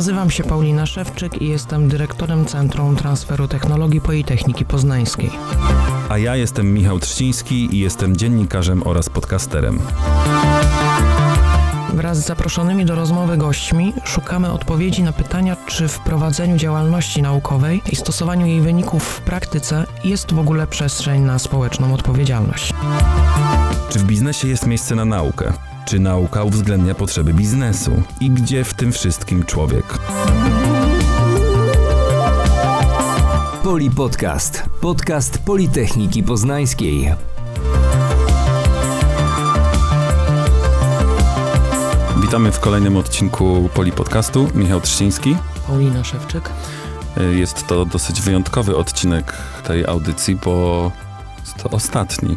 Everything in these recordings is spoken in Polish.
Nazywam się Paulina Szewczyk i jestem dyrektorem Centrum Transferu Technologii Politechniki Poznańskiej. A ja jestem Michał Trzciński i jestem dziennikarzem oraz podcasterem. Wraz z zaproszonymi do rozmowy gośćmi szukamy odpowiedzi na pytania, czy w prowadzeniu działalności naukowej i stosowaniu jej wyników w praktyce jest w ogóle przestrzeń na społeczną odpowiedzialność. Czy w biznesie jest miejsce na naukę? Czy nauka uwzględnia potrzeby biznesu? I gdzie w tym wszystkim człowiek? Poli Podcast. Podcast Politechniki Poznańskiej. Witamy w kolejnym odcinku Poli Podcastu. Michał Trzciński. Paulina Szewczyk. Jest to dosyć wyjątkowy odcinek tej audycji, bo jest to ostatni.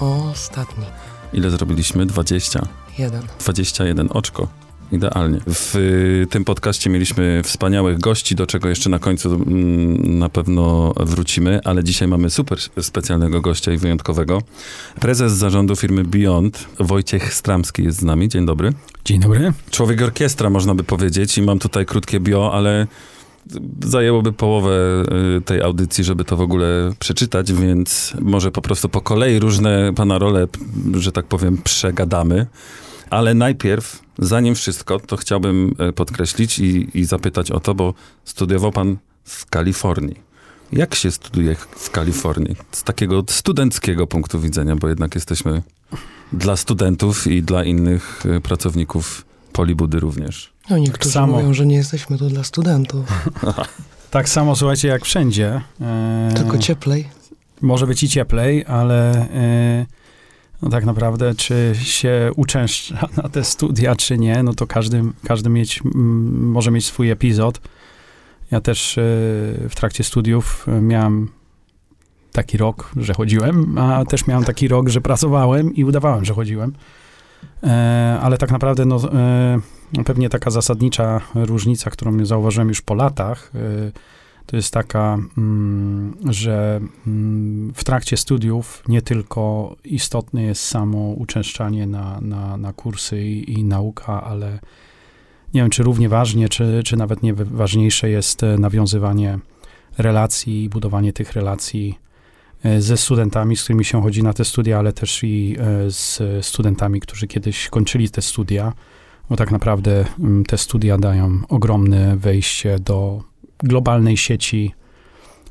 Ostatni. Ile zrobiliśmy? 20. Jeden. 21 oczko. Idealnie. W y, tym podcaście mieliśmy wspaniałych gości, do czego jeszcze na końcu mm, na pewno wrócimy, ale dzisiaj mamy super specjalnego gościa i wyjątkowego. Prezes zarządu firmy Beyond, Wojciech Stramski jest z nami. Dzień dobry. Dzień dobry. Człowiek orkiestra, można by powiedzieć, i mam tutaj krótkie bio, ale zajęłoby połowę y, tej audycji, żeby to w ogóle przeczytać, więc może po prostu po kolei różne pana role, że tak powiem, przegadamy. Ale najpierw, zanim wszystko, to chciałbym e, podkreślić i, i zapytać o to, bo studiował pan w Kalifornii. Jak się studiuje w Kalifornii? Z takiego studenckiego punktu widzenia, bo jednak jesteśmy dla studentów i dla innych e, pracowników Polibudy również. No niektórzy Samo. mówią, że nie jesteśmy tu dla studentów, Tak samo, słuchajcie, jak wszędzie. E, tylko cieplej. Może być i cieplej, ale e, no tak naprawdę, czy się uczęszcza na te studia, czy nie, no to każdy, każdy mieć, m, może mieć swój epizod. Ja też e, w trakcie studiów e, miałem taki rok, że chodziłem, a też miałem taki rok, że pracowałem i udawałem, że chodziłem. E, ale tak naprawdę, no, e, no pewnie taka zasadnicza różnica, którą zauważyłem już po latach, e, to jest taka, mm, że mm, w trakcie studiów nie tylko istotne jest samo uczęszczanie na, na, na kursy i, i nauka, ale nie wiem, czy równie ważnie, czy, czy nawet nie ważniejsze jest e, nawiązywanie relacji i budowanie tych relacji e, ze studentami, z którymi się chodzi na te studia, ale też i e, z studentami, którzy kiedyś kończyli te studia, bo tak naprawdę mm, te studia dają ogromne wejście do globalnej sieci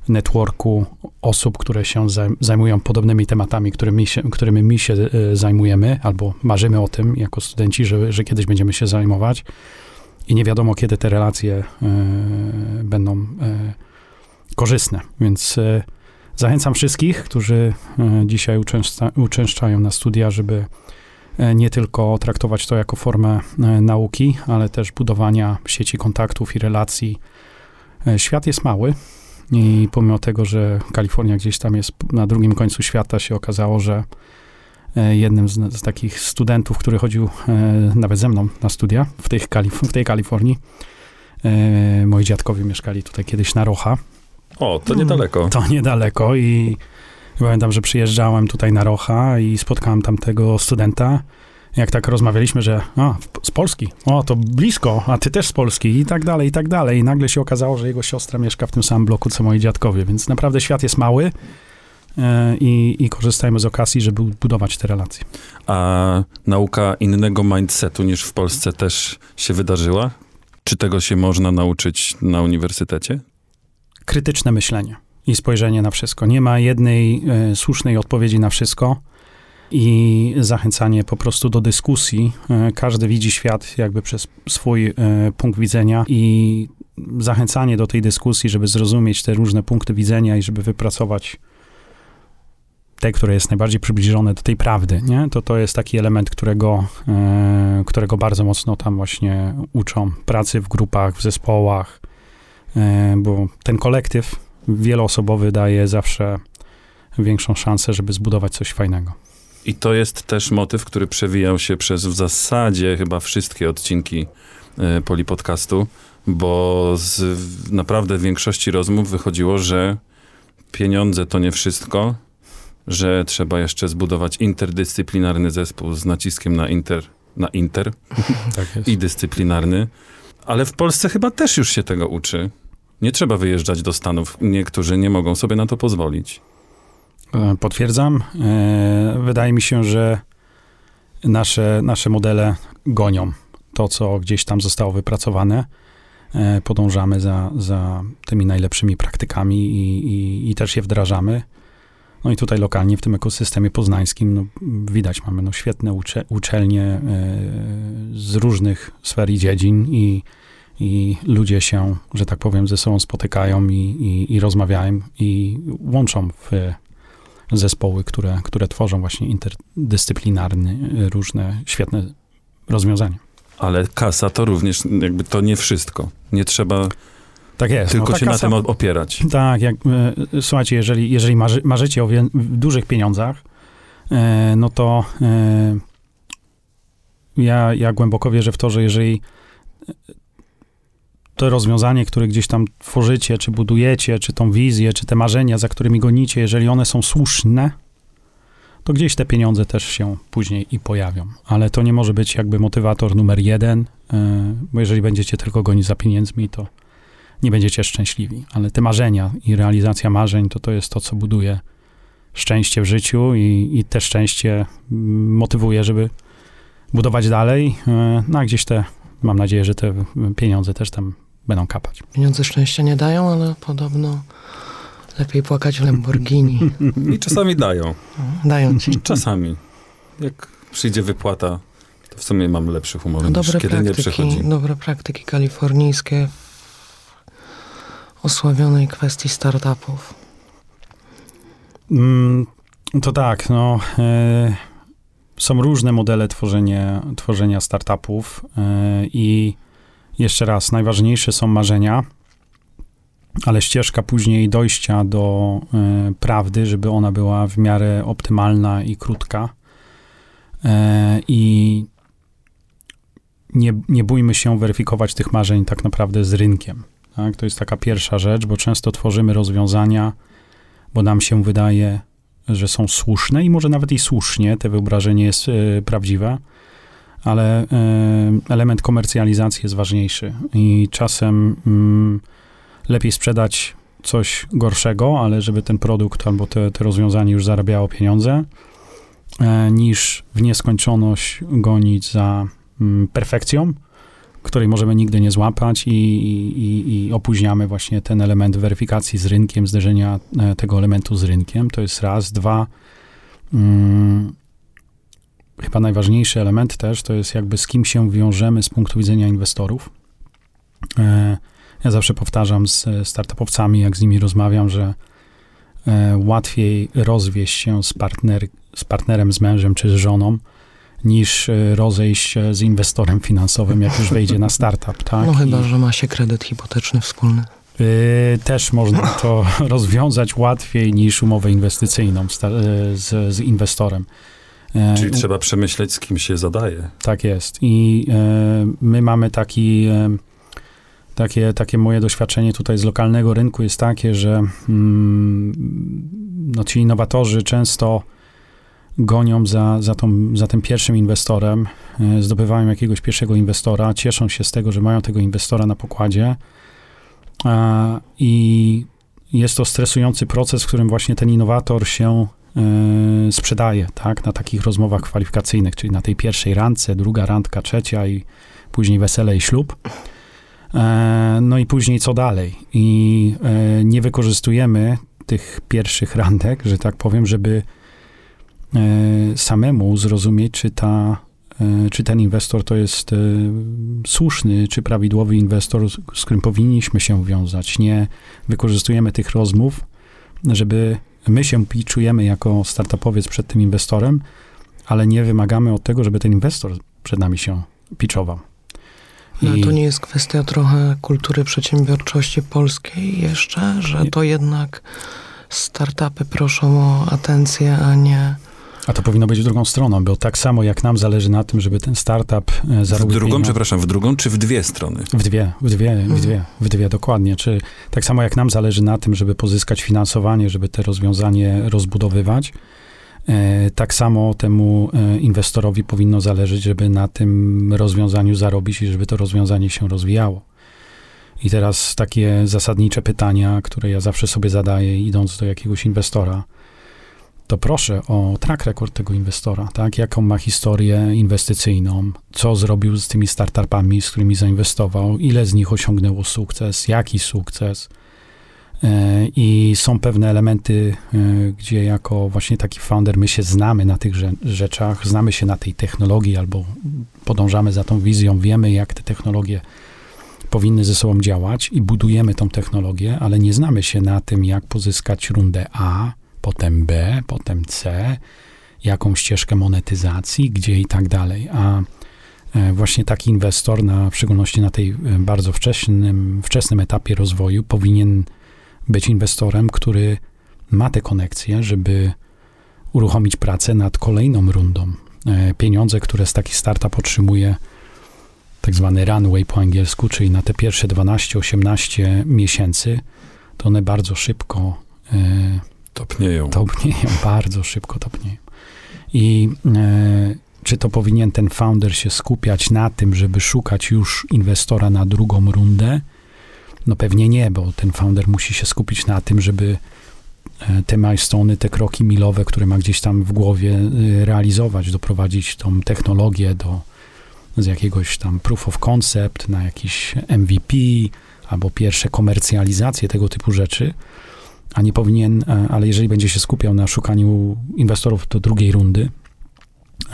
networku osób, które się zaj- zajmują podobnymi tematami, którymi, się, którymi my się e, zajmujemy, albo marzymy o tym jako studenci, że, że kiedyś będziemy się zajmować i nie wiadomo, kiedy te relacje e, będą e, korzystne. Więc e, zachęcam wszystkich, którzy dzisiaj uczęszcza, uczęszczają na studia, żeby nie tylko traktować to jako formę e, nauki, ale też budowania sieci kontaktów i relacji. E, Świat jest mały i pomimo tego, że Kalifornia gdzieś tam jest na drugim końcu świata, się okazało, że e, jednym z, z takich studentów, który chodził e, nawet ze mną na studia w, tych Kalif- w tej Kalifornii, e, moi dziadkowie mieszkali tutaj kiedyś na Rocha, O, to niedaleko. to niedaleko i pamiętam, że przyjeżdżałem tutaj na Rocha i spotkałem tamtego studenta. Jak tak rozmawialiśmy, że a, z Polski, o to blisko, a ty też z Polski i tak dalej, i tak dalej. I nagle się okazało, że jego siostra mieszka w tym samym bloku, co moi dziadkowie, więc naprawdę świat jest mały e, i, i korzystajmy z okazji, żeby budować te relacje. A nauka innego mindsetu niż w Polsce też się wydarzyła? Czy tego się można nauczyć na uniwersytecie? krytyczne myślenie i spojrzenie na wszystko. Nie ma jednej e, słusznej odpowiedzi na wszystko i zachęcanie po prostu do dyskusji. E, każdy widzi świat jakby przez swój e, punkt widzenia i zachęcanie do tej dyskusji, żeby zrozumieć te różne punkty widzenia i żeby wypracować te, które jest najbardziej przybliżone do tej prawdy, nie? To to jest taki element, którego, którego bardzo mocno tam właśnie uczą. Pracy w grupach, w zespołach, bo ten kolektyw wieloosobowy daje zawsze większą szansę, żeby zbudować coś fajnego. I to jest też motyw, który przewijał się przez w zasadzie chyba wszystkie odcinki e, Poli Podcastu, bo z w- naprawdę większości rozmów wychodziło, że pieniądze to nie wszystko, że trzeba jeszcze zbudować interdyscyplinarny zespół z naciskiem na inter, na inter Tak i dyscyplinarny. Ale w Polsce chyba też już się tego uczy. Nie trzeba wyjeżdżać do Stanów. Niektórzy nie mogą sobie na to pozwolić. E, Potwierdzam. E, Wydaje mi się, że nasze, nasze modele gonią to, co gdzieś tam zostało wypracowane. E, Podążamy za, za tymi najlepszymi praktykami i, i, i też je wdrażamy. No i tutaj lokalnie w tym ekosystemie poznańskim no, widać, mamy no, świetne ucze, uczelnie e, z różnych sfer i dziedzin i, i ludzie się, że tak powiem, ze sobą spotykają i, i, i rozmawiają i łączą w zespoły, które, które tworzą właśnie interdyscyplinarne, różne świetne rozwiązania. Ale kasa to również jakby to nie wszystko. Nie trzeba Tak jest. tylko no, się na kasa- tym opierać. Tak, jak, e, słuchajcie, jeżeli, jeżeli marzy, marzycie o wie, dużych pieniądzach, e, no to e, ja, ja głęboko wierzę w to, że jeżeli to rozwiązanie, które gdzieś tam tworzycie, czy budujecie, czy tą wizję, czy te marzenia, za którymi gonicie, jeżeli one są słuszne, to gdzieś te pieniądze też się później i pojawią. Ale to nie może być jakby motywator numer jeden, e, bo jeżeli będziecie tylko gonić za pieniędzmi, to nie będziecie szczęśliwi. Ale te marzenia i realizacja marzeń to to jest to, co buduje szczęście w życiu i, i te szczęście mm, motywuje, żeby budować dalej. E, No a gdzieś te, mam nadzieję, że te pieniądze też tam będą kapać. Pieniądze szczęścia nie dają, ale podobno lepiej płakać w Lamborghini. I czasami dają. Dają ci. Czasami. Jak przyjdzie wypłata, to w sumie mam lepszy humor niż Dobre kiedy nie praktyki, przychodzi. dobre praktyki kalifornijskie w osławionej kwestii startupów. Mm, To tak, no. E, są różne modele tworzenia, tworzenia startupów e, i jeszcze raz, najważniejsze są marzenia, ale ścieżka później dojścia do e, prawdy, żeby ona była w miarę optymalna i krótka. E, I nie, nie bójmy się weryfikować tych marzeń tak naprawdę z rynkiem. Tak? To jest taka pierwsza rzecz, bo często tworzymy rozwiązania, bo nam się wydaje, że są słuszne i może nawet i słusznie, te wyobrażenie jest e, prawdziwe, ale element komercjalizacji jest ważniejszy i czasem mm, lepiej sprzedać coś gorszego, ale żeby ten produkt albo te, te rozwiązanie już zarabiało pieniądze, e, niż w nieskończoność gonić za mm, perfekcją, której możemy nigdy nie złapać i, i, i- i opóźniamy właśnie ten element weryfikacji z rynkiem, zderzenia e, tego elementu z rynkiem. To jest raz. Dwa, mm, chyba najważniejszy element też, to jest jakby z kim się wiążemy z punktu widzenia inwestorów. E, ja zawsze powtarzam z startupowcami, jak z nimi rozmawiam, że e, łatwiej rozwieść się z, partner, z partnerem, z mężem czy z żoną, niż e, rozejść się z inwestorem finansowym, jak już wejdzie na startup, tak? No chyba, I, że ma się kredyt hipoteczny wspólny. y, też można to rozwiązać łatwiej niż umowę inwestycyjną y, z, z inwestorem. E, Czyli trzeba przemyśleć, z kim się zadaje. Tak jest. I e, my mamy taki, e, takie, takie moje doświadczenie tutaj z lokalnego rynku jest takie, że mm, no, ci innowatorzy często gonią za, za, tą, za tym pierwszym inwestorem, zdobywają jakiegoś pierwszego inwestora, cieszą się z tego, że mają tego inwestora na pokładzie i jest to stresujący proces, w którym właśnie ten innowator się sprzedaje, tak, na takich rozmowach kwalifikacyjnych, czyli na tej pierwszej randce, druga randka, trzecia i później wesele i ślub. E, No i później co dalej? I e, nie wykorzystujemy tych pierwszych randek, że tak powiem, żeby samemu zrozumieć, czy ta czy ten inwestor to jest słuszny, czy prawidłowy inwestor, z którym powinniśmy się wiązać. Nie wykorzystujemy tych rozmów, żeby my się pitchujemy jako startupowiec przed tym inwestorem, ale nie wymagamy od tego, żeby ten inwestor przed nami się pitchował. Ale I- to nie jest kwestia trochę kultury przedsiębiorczości polskiej jeszcze, że to jednak startupy proszą o atencję, a nie... A to powinno być w drugą stroną, bo tak samo jak nam zależy na tym, żeby ten startup e, W zarobił drugą, pieniądze- przepraszam, w drugą czy w dwie strony? W dwie, w dwie, w Mhm. dwie, w dwie, dokładnie. Czy tak samo jak nam zależy na tym, żeby pozyskać finansowanie, żeby te rozwiązanie rozbudowywać, E, Tak samo temu e, inwestorowi powinno zależeć, żeby na tym rozwiązaniu zarobić i żeby to rozwiązanie się rozwijało. I teraz takie zasadnicze pytania, które ja zawsze sobie zadaję, idąc do jakiegoś inwestora, to proszę o track record tego inwestora, tak? Jaką ma historię inwestycyjną, co zrobił z tymi startupami, z którymi zainwestował, ile z nich osiągnęło sukces, jaki sukces. E, I są pewne elementy, e, gdzie jako właśnie taki founder my się znamy na tych rze- rzeczach, znamy się na tej technologii albo podążamy za tą wizją, wiemy jak te technologie powinny ze sobą działać i budujemy tą technologię, ale nie znamy się na tym, jak pozyskać rundę A, potem B, potem C, jaką ścieżkę monetyzacji, gdzie i tak dalej. A e, właśnie taki inwestor, na, w szczególności na tej e, bardzo wczesnym, wczesnym etapie rozwoju, powinien być inwestorem, który ma te konekcje, żeby uruchomić pracę nad kolejną rundą. E, Pieniądze, które z taki startup otrzymuje, tak zwany runway po angielsku, czyli na te pierwsze 12-18 miesięcy, to one bardzo szybko Topnieją. topnieją, bardzo szybko topnieją. I e, czy to powinien ten founder się skupiać na tym, żeby szukać już inwestora na drugą rundę? No pewnie nie, bo ten founder musi się skupić na tym, żeby e, te milestone'y, te kroki milowe, które ma gdzieś tam w głowie e, realizować, doprowadzić tą technologię do z jakiegoś tam proof of concept na jakiś MVP albo pierwsze komercjalizacje tego typu rzeczy, a nie powinien, e, ale jeżeli będzie się skupiał na szukaniu inwestorów do drugiej rundy,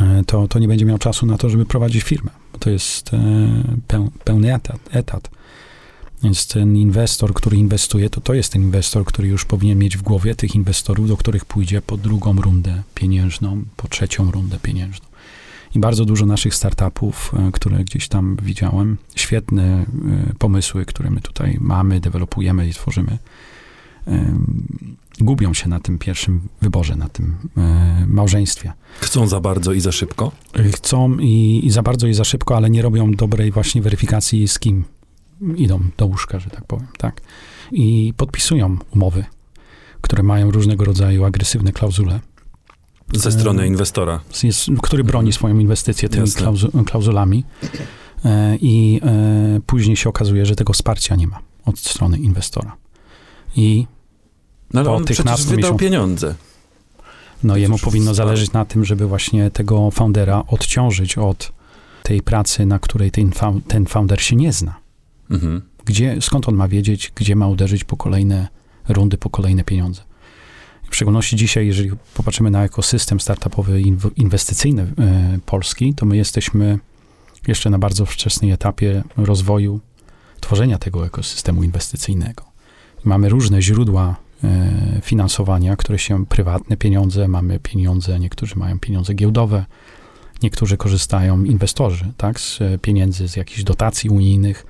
e, to, to nie będzie miał czasu na to, żeby prowadzić firmę, bo to jest e, peł, pełny etat, etat. Więc ten inwestor, który inwestuje, to to jest ten inwestor, który już powinien mieć w głowie tych inwestorów, do których pójdzie po drugą rundę pieniężną, po trzecią rundę pieniężną. I bardzo dużo naszych startupów, które gdzieś tam widziałem, świetne pomysły, które my tutaj mamy, dewelopujemy i tworzymy, gubią się na tym pierwszym wyborze, na tym e, małżeństwie. Chcą za bardzo i za szybko? Chcą i, i za bardzo i za szybko, ale nie robią dobrej właśnie weryfikacji, z kim idą do łóżka, że tak powiem, tak. I podpisują umowy, które mają różnego rodzaju agresywne klauzule, Ze strony inwestora. jest, który broni swoją inwestycję tymi klauzu, klauzulami e, i e, później się okazuje, że tego wsparcia nie ma od strony inwestora. I No ale Po on tych przecież 15 wydał miesiącach- pieniądze. no, jemu powinno zależeć na tym, żeby właśnie tego foundera odciążyć od tej pracy, na której ten, ten founder się nie zna. Mhm. Gdzie, skąd on ma wiedzieć, gdzie ma uderzyć po kolejne rundy, po kolejne pieniądze. W szczególności dzisiaj, jeżeli popatrzymy na ekosystem startupowy inw- inwestycyjny e, Polski, to my jesteśmy jeszcze na bardzo wczesnym etapie rozwoju, tworzenia tego ekosystemu inwestycyjnego. Mamy różne źródła finansowania, które się prywatne pieniądze, mamy pieniądze, niektórzy mają pieniądze giełdowe, niektórzy korzystają, inwestorzy, tak, z e, pieniędzy, z jakichś dotacji unijnych,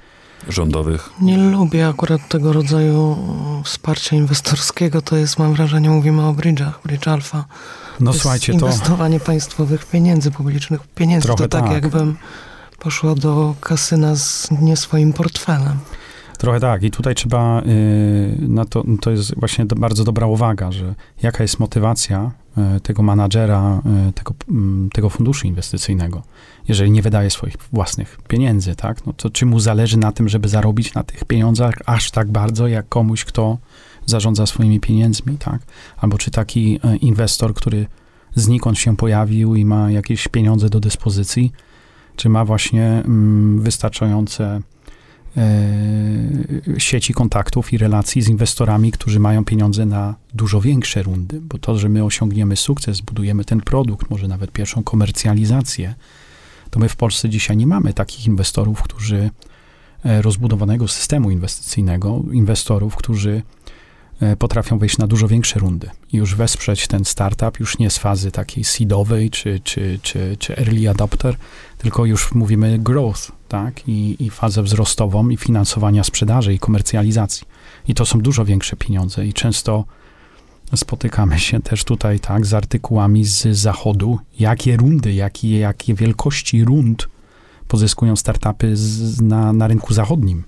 Rządowych. Nie lubię akurat tego rodzaju mm, wsparcia inwestorskiego. To jest, mam wrażenie, mówimy o bridge'ach, bridge alpha. No to słuchajcie, jest to inwestowanie państwowych pieniędzy, publicznych pieniędzy. Trochę to tak, tak. jakbym poszła do kasyna z nie swoim portfelem. Trochę tak. I tutaj trzeba, y, na to, to jest właśnie bardzo dobra uwaga, że jaka jest motywacja y, tego menadżera, y, tego, mm, tego funduszu inwestycyjnego, jeżeli nie wydaje swoich własnych pieniędzy, tak? No to czy mu zależy na tym, żeby zarobić na tych pieniądzach aż tak bardzo, jak komuś, kto zarządza swoimi pieniędzmi, tak? Albo czy taki inwestor, który znikąd się pojawił i ma jakieś pieniądze do dyspozycji, czy ma właśnie mm, wystarczające sieci kontaktów i relacji z inwestorami, którzy mają pieniądze na dużo większe rundy, bo to, że my osiągniemy sukces, budujemy ten produkt, może nawet pierwszą komercjalizację, to my w Polsce dzisiaj nie mamy takich inwestorów, którzy e, rozbudowanego systemu inwestycyjnego, inwestorów, którzy e, potrafią wejść na dużo większe rundy i już wesprzeć ten startup już nie z fazy takiej seedowej czy, czy, czy, czy early adopter, tylko już mówimy growth, tak? I, I fazę wzrostową i finansowania sprzedaży i komercjalizacji. I to są dużo większe pieniądze i często spotykamy się też tutaj, tak, z artykułami z zachodu, jakie rundy, jakie, jakie wielkości rund pozyskują startupy z, na, na rynku zachodnim.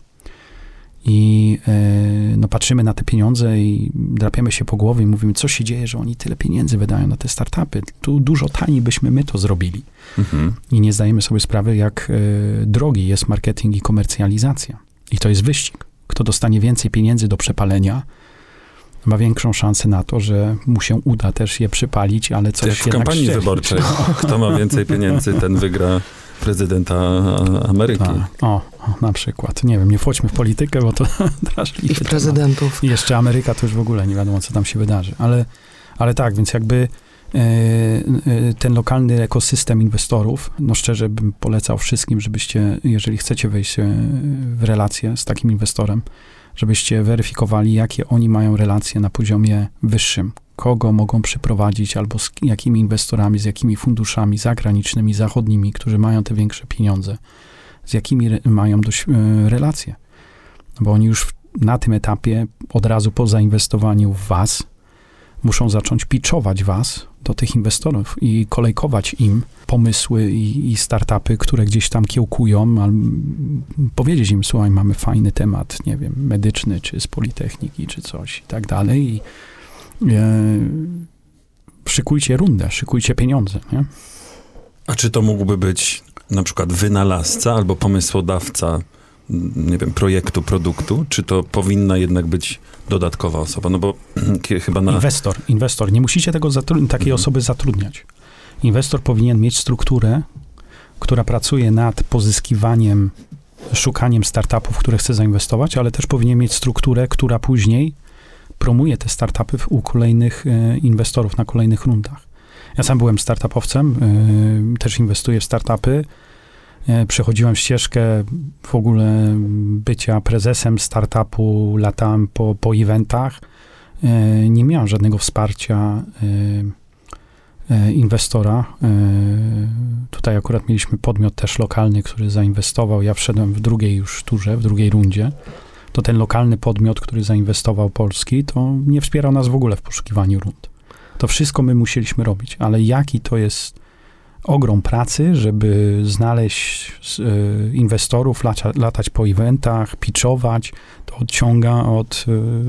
I e, no, patrzymy na te pieniądze i drapiemy się po głowie i mówimy, co się dzieje, że oni tyle pieniędzy wydają na te startupy. Tu dużo taniej byśmy my to zrobili. Mhm. I nie zdajemy sobie sprawy, jak e, drogi jest marketing i komercjalizacja. I to jest wyścig. Kto dostanie więcej pieniędzy do przepalenia, ma większą szansę na to, że mu się uda też je przypalić, ale coś jak w kampanii wyborczej. Kto ma więcej pieniędzy, ten wygra prezydenta Ameryki. Tak. O, na przykład. Nie wiem, nie wchodźmy w politykę, bo to drażliwy I prezydentów. I jeszcze Ameryka to już w ogóle nie wiadomo, co tam się wydarzy. Ale, ale tak, więc jakby e, e, ten lokalny ekosystem inwestorów, no szczerze bym polecał wszystkim, żebyście, jeżeli chcecie wejść e, w relacje z takim inwestorem, żebyście weryfikowali, jakie oni mają relacje na poziomie wyższym. Kogo mogą przyprowadzić, albo z jakimi inwestorami, z jakimi funduszami zagranicznymi, zachodnimi, którzy mają te większe pieniądze, z jakimi re- mają dość, e, relacje. Bo oni już w na tym etapie, od razu po zainwestowaniu w Was, muszą zacząć pitchować Was do tych inwestorów i kolejkować im pomysły i, i startupy, które gdzieś tam kiełkują, powiedzieć im, słuchaj, mamy fajny temat, nie wiem, medyczny, czy z Politechniki, czy coś i tak dalej i szykujcie rundę, szykujcie pieniądze, nie? A czy to mógłby być na przykład wynalazca albo pomysłodawca, m, nie wiem, projektu, produktu? Czy to powinna jednak być dodatkowa osoba? No bo chyba na... Inwestor, inwestor. Nie musicie tego zatru- takiej Mhm. osoby zatrudniać. Inwestor powinien mieć strukturę, która pracuje nad pozyskiwaniem, szukaniem startupów, w które chce zainwestować, ale też powinien mieć strukturę, która później promuje te startupy u kolejnych e, inwestorów na kolejnych rundach. Ja sam byłem startupowcem, e, też inwestuję w startupy. E, Przechodziłem ścieżkę w ogóle bycia prezesem startupu, latałem po, po eventach. Nie miałem żadnego wsparcia inwestora. Tutaj akurat mieliśmy podmiot też lokalny, który zainwestował. Ja wszedłem w drugiej już turze, w drugiej rundzie. To ten lokalny podmiot, który zainwestował polski, to nie wspierał nas w ogóle w poszukiwaniu rund. To wszystko my musieliśmy robić, ale jaki to jest ogrom pracy, żeby znaleźć e, inwestorów, lacia, latać po eventach, pitchować, to odciąga od,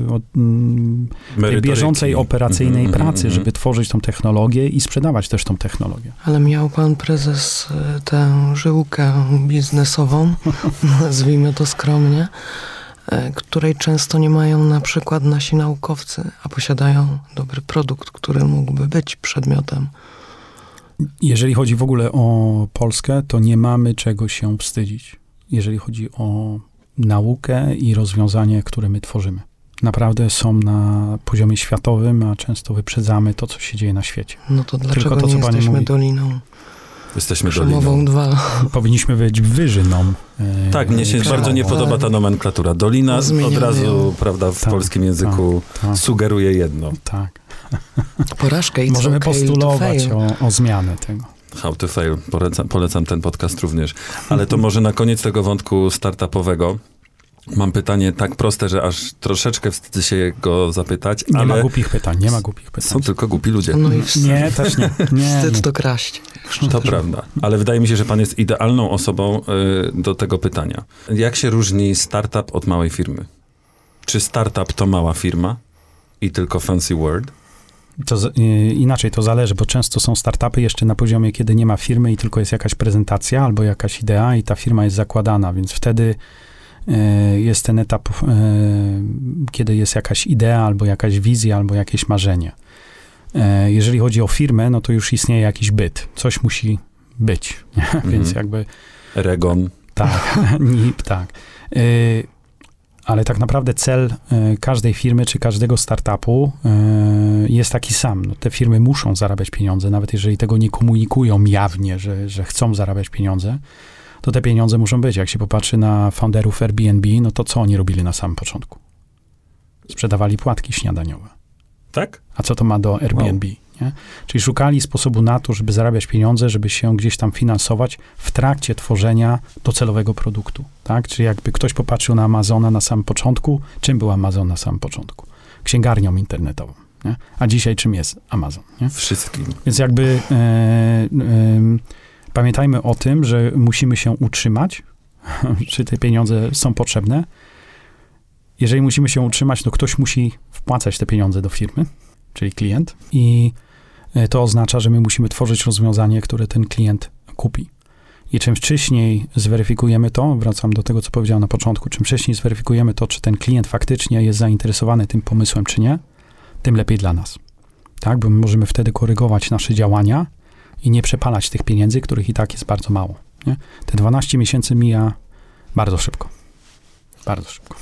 e, od mm, tej merytoryki. bieżącej operacyjnej Mhm, pracy, mhm, żeby tworzyć tą technologię i sprzedawać też tą technologię. Ale miał pan prezes y, tę żyłkę biznesową, nazwijmy to skromnie, y, której często nie mają na przykład nasi naukowcy, a posiadają dobry produkt, który mógłby być przedmiotem. Jeżeli chodzi w ogóle o Polskę, to nie mamy czego się wstydzić, jeżeli chodzi o naukę i rozwiązanie, które my tworzymy. Naprawdę są na poziomie światowym, a często wyprzedzamy to, co się dzieje na świecie. No to dlaczego to, co nie jesteśmy mówi. doliną Jesteśmy krzemową doliną. 2? Powinniśmy być wyżyną. e, Tak, mnie się krzemową. bardzo nie podoba ta nomenklatura. Dolina od Zmieniamy razu, ją. prawda, w Tak, polskim języku Tak, sugeruje jedno. tak. Porażkę i Możemy okay postulować o, o zmianę tego. How to fail. Polecam, polecam ten podcast również. Ale to może na koniec tego wątku startupowego mam pytanie tak proste, że aż troszeczkę wstydzę się go zapytać, Nie ma głupich pytań, nie ma głupich pytań. są tylko głupi ludzie. No i wstyd, Nie, też nie. nie, wstyd nie. to kraść. To prawda, ale wydaje mi się, że pan jest idealną osobą y, do tego pytania. Jak się różni startup od małej firmy? Czy startup to mała firma i tylko fancy word? To z, y, inaczej to zależy, bo często są startupy jeszcze na poziomie, kiedy nie ma firmy i tylko jest jakaś prezentacja albo jakaś idea i ta firma jest zakładana, więc wtedy jest ten etap, y, kiedy jest jakaś idea albo jakaś wizja albo jakieś marzenie. Y, jeżeli chodzi o firmę, no to już istnieje jakiś byt. Coś musi być, nie? więc jakby Regon. tak, NIP, tak. Ale tak naprawdę cel każdej firmy czy każdego startupu jest taki sam. No, te firmy muszą zarabiać pieniądze, nawet jeżeli tego nie komunikują jawnie, że, że chcą zarabiać pieniądze, to te pieniądze muszą być. Jak się popatrzy na founderów Airbnb, no to co oni robili na samym początku? Sprzedawali płatki śniadaniowe. Tak? A co to ma do Airbnb? Nie? Czyli szukali sposobu na to, żeby zarabiać pieniądze, żeby się gdzieś tam finansować w trakcie tworzenia docelowego produktu. Tak? Czyli jakby ktoś popatrzył na Amazona na samym początku, czym był Amazon na samym początku? Księgarnią internetową. Nie? A dzisiaj czym jest Amazon? Nie? Wszystkim. Więc jakby e, e, pamiętajmy o tym, że musimy się utrzymać, czy te pieniądze są potrzebne. jeżeli musimy się utrzymać, to ktoś musi wpłacać te pieniądze do firmy, czyli klient, i e, to oznacza, że my musimy tworzyć rozwiązanie, które ten klient kupi. I czym wcześniej zweryfikujemy to, wracam do tego, co powiedziałem na początku, czym wcześniej zweryfikujemy to, czy ten klient faktycznie jest zainteresowany tym pomysłem, czy nie, tym lepiej dla nas. Tak, bo my możemy wtedy korygować nasze działania i nie przepalać tych pieniędzy, których i tak jest bardzo mało. Nie? Te 12 miesięcy mija bardzo szybko. Bardzo szybko.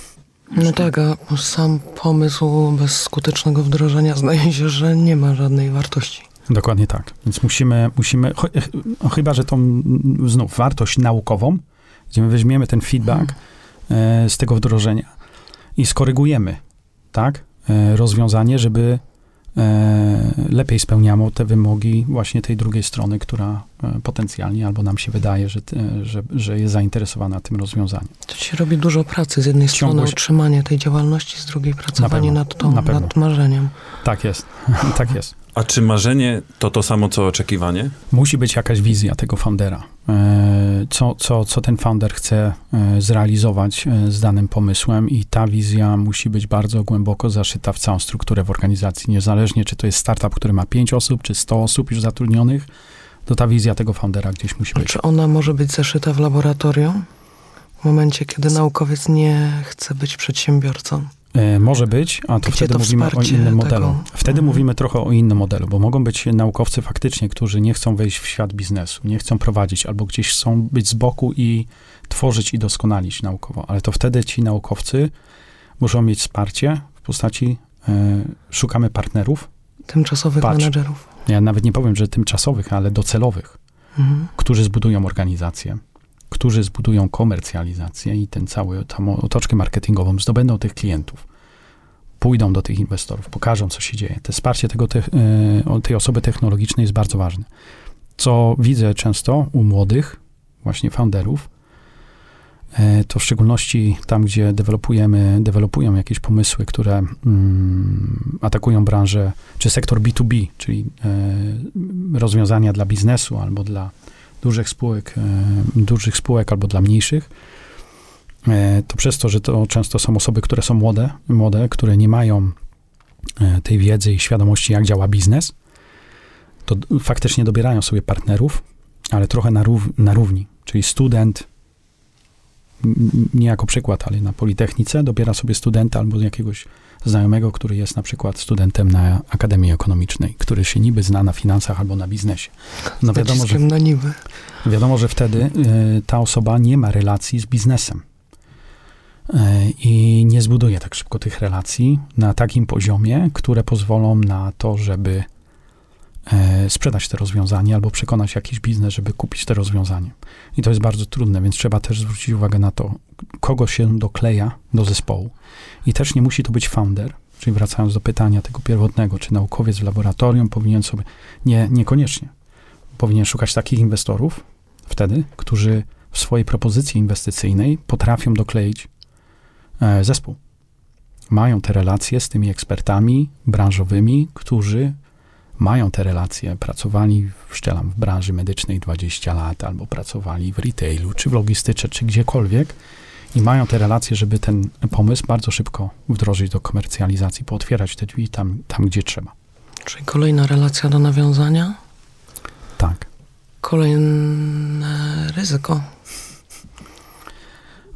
No tak, a sam pomysł bez skutecznego wdrożenia zdaje się, że nie ma żadnej wartości. Dokładnie tak. Więc musimy, musimy ch- ch- chyba, że tą znów wartość naukową, gdzie my weźmiemy ten feedback e, z tego wdrożenia i skorygujemy, tak, e, rozwiązanie, żeby lepiej spełniało te wymogi właśnie tej drugiej strony, która e, potencjalnie albo nam się wydaje, że, te, że, że jest zainteresowana tym rozwiązaniem. To się robi dużo pracy. Z jednej strony Ciągłość. utrzymanie tej działalności, z drugiej pracowanie pewno, nad, tą, na nad marzeniem. Tak jest, tak jest. A czy marzenie to to samo, co oczekiwanie? Musi być jakaś wizja tego foundera. E, Co, co, co ten founder chce e, zrealizować e, z danym pomysłem, i ta wizja musi być bardzo głęboko zaszyta w całą strukturę w organizacji. Niezależnie, czy to jest startup, który ma 5 osób, czy 100 osób już zatrudnionych, to ta wizja tego foundera gdzieś musi być. czy ona może być zaszyta w laboratorium? W momencie, kiedy naukowiec nie chce być przedsiębiorcą. E, Może być, a to Gdzie wtedy to mówimy o innym tego? modelu. Wtedy Mhm. mówimy trochę o innym modelu, bo mogą być naukowcy faktycznie, którzy nie chcą wejść w świat biznesu, nie chcą prowadzić, albo gdzieś chcą być z boku i tworzyć i doskonalić naukowo. Ale to wtedy ci naukowcy muszą mieć wsparcie w postaci e, szukamy partnerów. Tymczasowych Patrz. menedżerów. Ja nawet nie powiem, że tymczasowych, ale docelowych, Mhm. którzy zbudują organizację, którzy zbudują komercjalizację i ten cały, tą otoczkę marketingową, zdobędą tych klientów, pójdą do tych inwestorów, pokażą, co się dzieje. To wsparcie tego, te, y, tej osoby technologicznej jest bardzo ważne. Co widzę często u młodych, właśnie founderów, to w szczególności tam, gdzie dewelopujemy, dewelopują jakieś pomysły, które mm, atakują branżę, czy sektor B2B, czyli y, rozwiązania dla biznesu albo dla dużych spółek, e, dużych spółek albo dla mniejszych, e, to przez to, że to często są osoby, które są młode, młode które nie mają e, tej wiedzy i świadomości, jak działa biznes, to faktycznie dobierają sobie partnerów, ale trochę na, na równi. Czyli student, nie jako przykład, ale na Politechnice dobiera sobie studenta albo jakiegoś znajomego, który jest na przykład studentem na Akademii Ekonomicznej, który się niby zna na finansach albo na biznesie. No wiadomo, że na niby. Wiadomo, że wtedy y, ta osoba nie ma relacji z biznesem Y, i nie zbuduje tak szybko tych relacji na takim poziomie, które pozwolą na to, żeby sprzedać te rozwiązanie albo przekonać jakiś biznes, żeby kupić te rozwiązanie. I to jest bardzo trudne, więc trzeba też zwrócić uwagę na to, kogo się dokleja do zespołu. I też nie musi to być founder, czyli wracając do pytania tego pierwotnego, czy naukowiec w laboratorium powinien sobie... Nie, niekoniecznie. Powinien szukać takich inwestorów, wtedy, którzy w swojej propozycji inwestycyjnej potrafią dokleić e, zespół. Mają te relacje z tymi ekspertami branżowymi, którzy mają te relacje, pracowali w, szczelam, w branży medycznej 20 lat, albo pracowali w retailu, czy w logistyce, czy gdziekolwiek i mają te relacje, żeby ten pomysł bardzo szybko wdrożyć do komercjalizacji, pootwierać te drzwi tam, tam gdzie trzeba. Czyli kolejna relacja do nawiązania, Tak. kolejne ryzyko.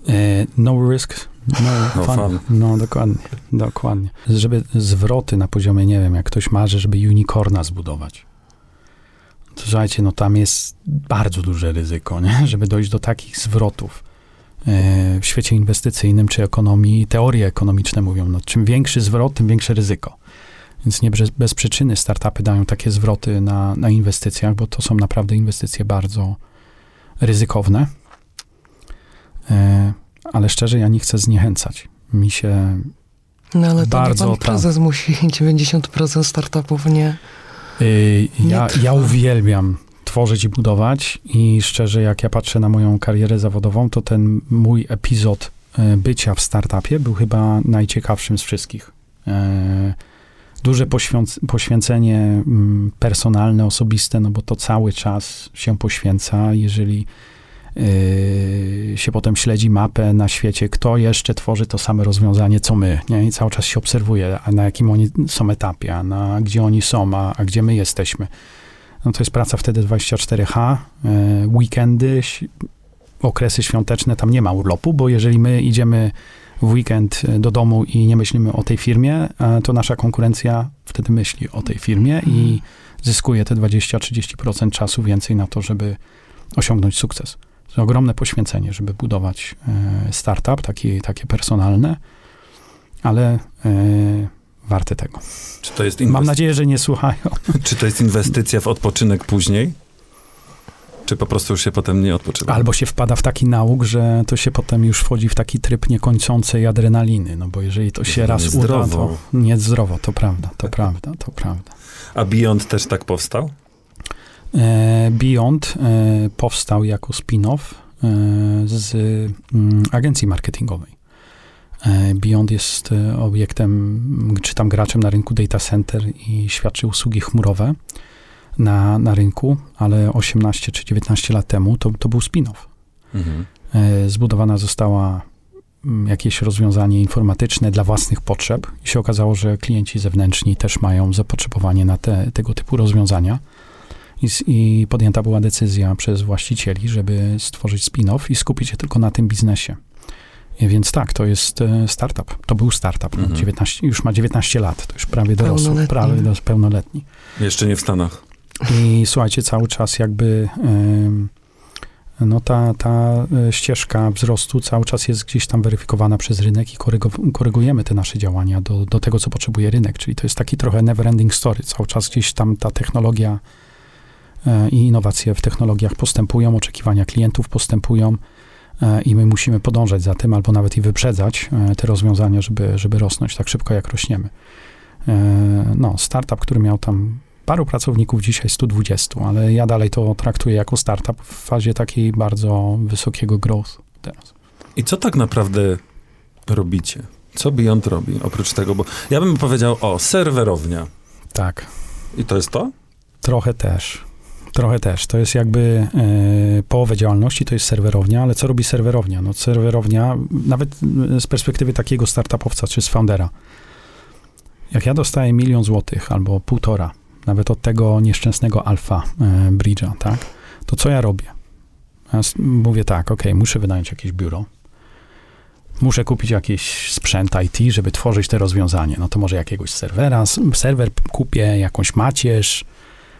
E, No risk, no, No. No dokładnie, dokładnie. Żeby zwroty na poziomie, nie wiem, jak ktoś marzy, żeby unicorna zbudować. To słuchajcie, no tam jest bardzo duże ryzyko, nie? Żeby dojść do takich zwrotów. E, W świecie inwestycyjnym czy ekonomii, teorie ekonomiczne mówią, no czym większy zwrot, tym większe ryzyko. Więc nie bez, bez przyczyny startupy dają takie zwroty na, na inwestycjach, bo to są naprawdę inwestycje bardzo ryzykowne. E, ale szczerze, ja nie chcę zniechęcać. Mi się. No ale to Bardzo pan tak. prezes musi 90% startupów nie. y, Nie ja, trwa. ja uwielbiam tworzyć i budować, i szczerze, jak ja patrzę na moją karierę zawodową, to ten mój epizod e, bycia w startupie był chyba najciekawszym z wszystkich. E, Duże poświęc- poświęcenie mm, personalne, osobiste, no bo to cały czas się poświęca. Jeżeli Yy, się potem śledzi mapę na świecie, kto jeszcze tworzy to same rozwiązanie, co my, nie? I cały czas się obserwuje, a na jakim oni są etapie, a na gdzie oni są, a, a gdzie my jesteśmy. No to jest praca wtedy 24H, yy, weekendy, okresy świąteczne, tam nie ma urlopu, bo jeżeli my idziemy w weekend y, do domu i nie myślimy o tej firmie, to nasza konkurencja wtedy myśli o tej firmie i zyskuje te 20-30% czasu więcej na to, żeby osiągnąć sukces. To ogromne poświęcenie, żeby budować e, startup, taki, takie personalne, ale e, warte tego. Mam nadzieję, że nie słuchają. czy to jest inwestycja w odpoczynek później? Czy po prostu już się potem nie odpoczywa? Albo się wpada w taki nauk, że to się potem już wchodzi w taki tryb niekończącej adrenaliny, no bo jeżeli to się To raz uda, to niezdrowo, to prawda, to prawda, to prawda. A Beyond też tak powstał? E, Beyond e, powstał jako spin-off e, z mm, agencji marketingowej. Beyond jest obiektem, czy tam graczem na rynku data center i świadczy usługi chmurowe na, na rynku, ale 18 czy 19 lat temu to, to był spin-off. Mhm. Zbudowana została mm, jakieś rozwiązanie informatyczne dla własnych potrzeb i się okazało, że klienci zewnętrzni też mają zapotrzebowanie na te, tego typu rozwiązania. I, I podjęta była decyzja przez właścicieli, żeby stworzyć spin-off i skupić się tylko na tym biznesie. I więc tak, to jest e, startup. To był startup. Mhm. 19, już ma 19 lat, to już prawie dorosły, Pełnoletni. prawie dos- pełnoletni. Jeszcze nie w Stanach. I słuchajcie, cały czas jakby no ta, ta e, ścieżka wzrostu cały czas jest gdzieś tam weryfikowana przez rynek i korygujemy te nasze działania do, do tego, co potrzebuje rynek. Czyli to jest taki trochę never ending story. Cały czas gdzieś tam ta technologia i innowacje w technologiach postępują, oczekiwania klientów postępują e, i my musimy podążać za tym, albo nawet i wyprzedzać e, te rozwiązania, żeby, żeby rosnąć tak szybko, jak rośniemy. E, No, startup, który miał tam paru pracowników, dzisiaj 120, ale ja dalej to traktuję jako startup w fazie takiej bardzo wysokiego growth teraz. I co tak naprawdę robicie? Co Beyond robi oprócz tego? Bo ja bym powiedział, o, serwerownia. Tak, I to jest to? trochę też. Trochę też. To jest jakby e, połowę działalności, to jest serwerownia, ale co robi serwerownia? No serwerownia, nawet e, z perspektywy takiego startupowca czy z foundera, jak ja dostaję milion złotych albo półtora, nawet od tego nieszczęsnego alfa e, bridge'a, tak, to co ja robię? Ja mówię tak, ok, muszę wynająć jakieś biuro, muszę kupić jakiś sprzęt IT, żeby tworzyć te rozwiązanie. No to może jakiegoś serwera, serwer kupię, jakąś macierz,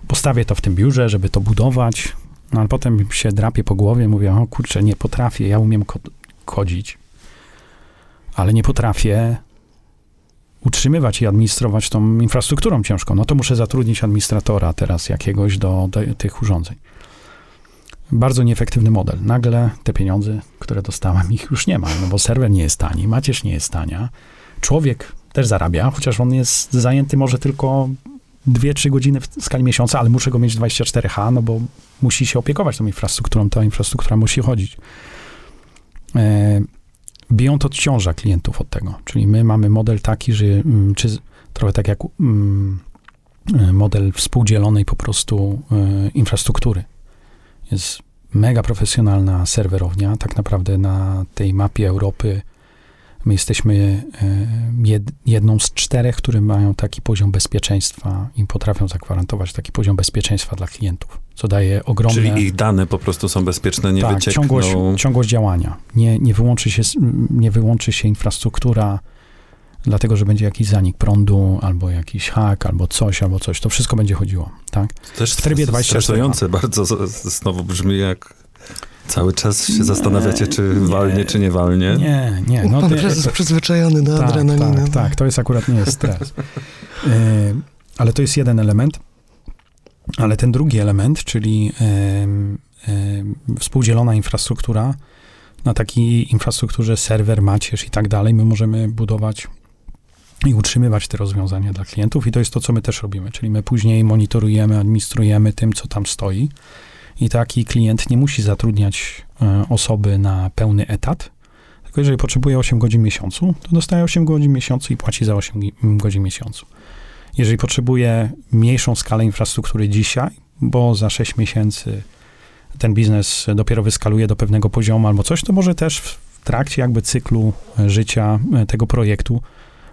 postawię to w tym biurze, żeby to budować, no ale potem się drapię po głowie, mówię, o kurczę, nie potrafię, ja umiem ko- kodzić, ale nie potrafię utrzymywać i administrować tą infrastrukturą ciężką. No to muszę zatrudnić administratora teraz jakiegoś do, do tych urządzeń. Bardzo nieefektywny model. Nagle te pieniądze, które dostałem, ich już nie ma, no bo serwer nie jest tani, macierz nie jest tania, człowiek też zarabia, chociaż on jest zajęty może tylko 2-3 godziny w skali miesiąca, ale muszę go mieć 24H, no bo musi się opiekować tą infrastrukturą, ta infrastruktura musi chodzić. E, Beyond odciąża klientów od tego, czyli my mamy model taki, że mm, czy trochę tak jak mm, e, model współdzielonej po prostu e, infrastruktury. Jest mega profesjonalna serwerownia, tak naprawdę na tej mapie Europy My jesteśmy e, jed, jedną z czterech, które mają taki poziom bezpieczeństwa i potrafią zagwarantować taki poziom bezpieczeństwa dla klientów, co daje ogromne... Czyli ich dane po prostu są bezpieczne, nie tak, wyciekną. ciągłość, ciągłość działania. Nie, nie, wyłączy się, nie wyłączy się infrastruktura, dlatego że będzie jakiś zanik prądu, albo jakiś hak, albo coś, albo coś. To wszystko będzie chodziło, tak? Też w trybie 24. stresujące bardzo. Znowu brzmi jak cały czas się zastanawiacie, czy nie. walnie, czy nie walnie. Nie, nie. No, Pan prezes przyzwyczajony do tak, adrenaliny. Tak, tak, to jest akurat nie jest stres. E, ale to jest jeden element. Ale ten drugi element, czyli em, em, współdzielona infrastruktura, na takiej infrastrukturze serwer, macierz i tak dalej, my możemy budować i utrzymywać te rozwiązania dla klientów i to jest to, co my też robimy, czyli my później monitorujemy, administrujemy tym, co tam stoi i taki klient nie musi zatrudniać e, osoby na pełny etat, tylko jeżeli potrzebuje 8 godzin miesiącu, to dostaje 8 godzin miesiącu i płaci za 8 gi- godzin miesiącu. Jeżeli potrzebuje mniejszą skalę infrastruktury dzisiaj, bo za 6 miesięcy ten biznes dopiero wyskaluje do pewnego poziomu albo coś, to może też w trakcie jakby cyklu e, życia e, tego projektu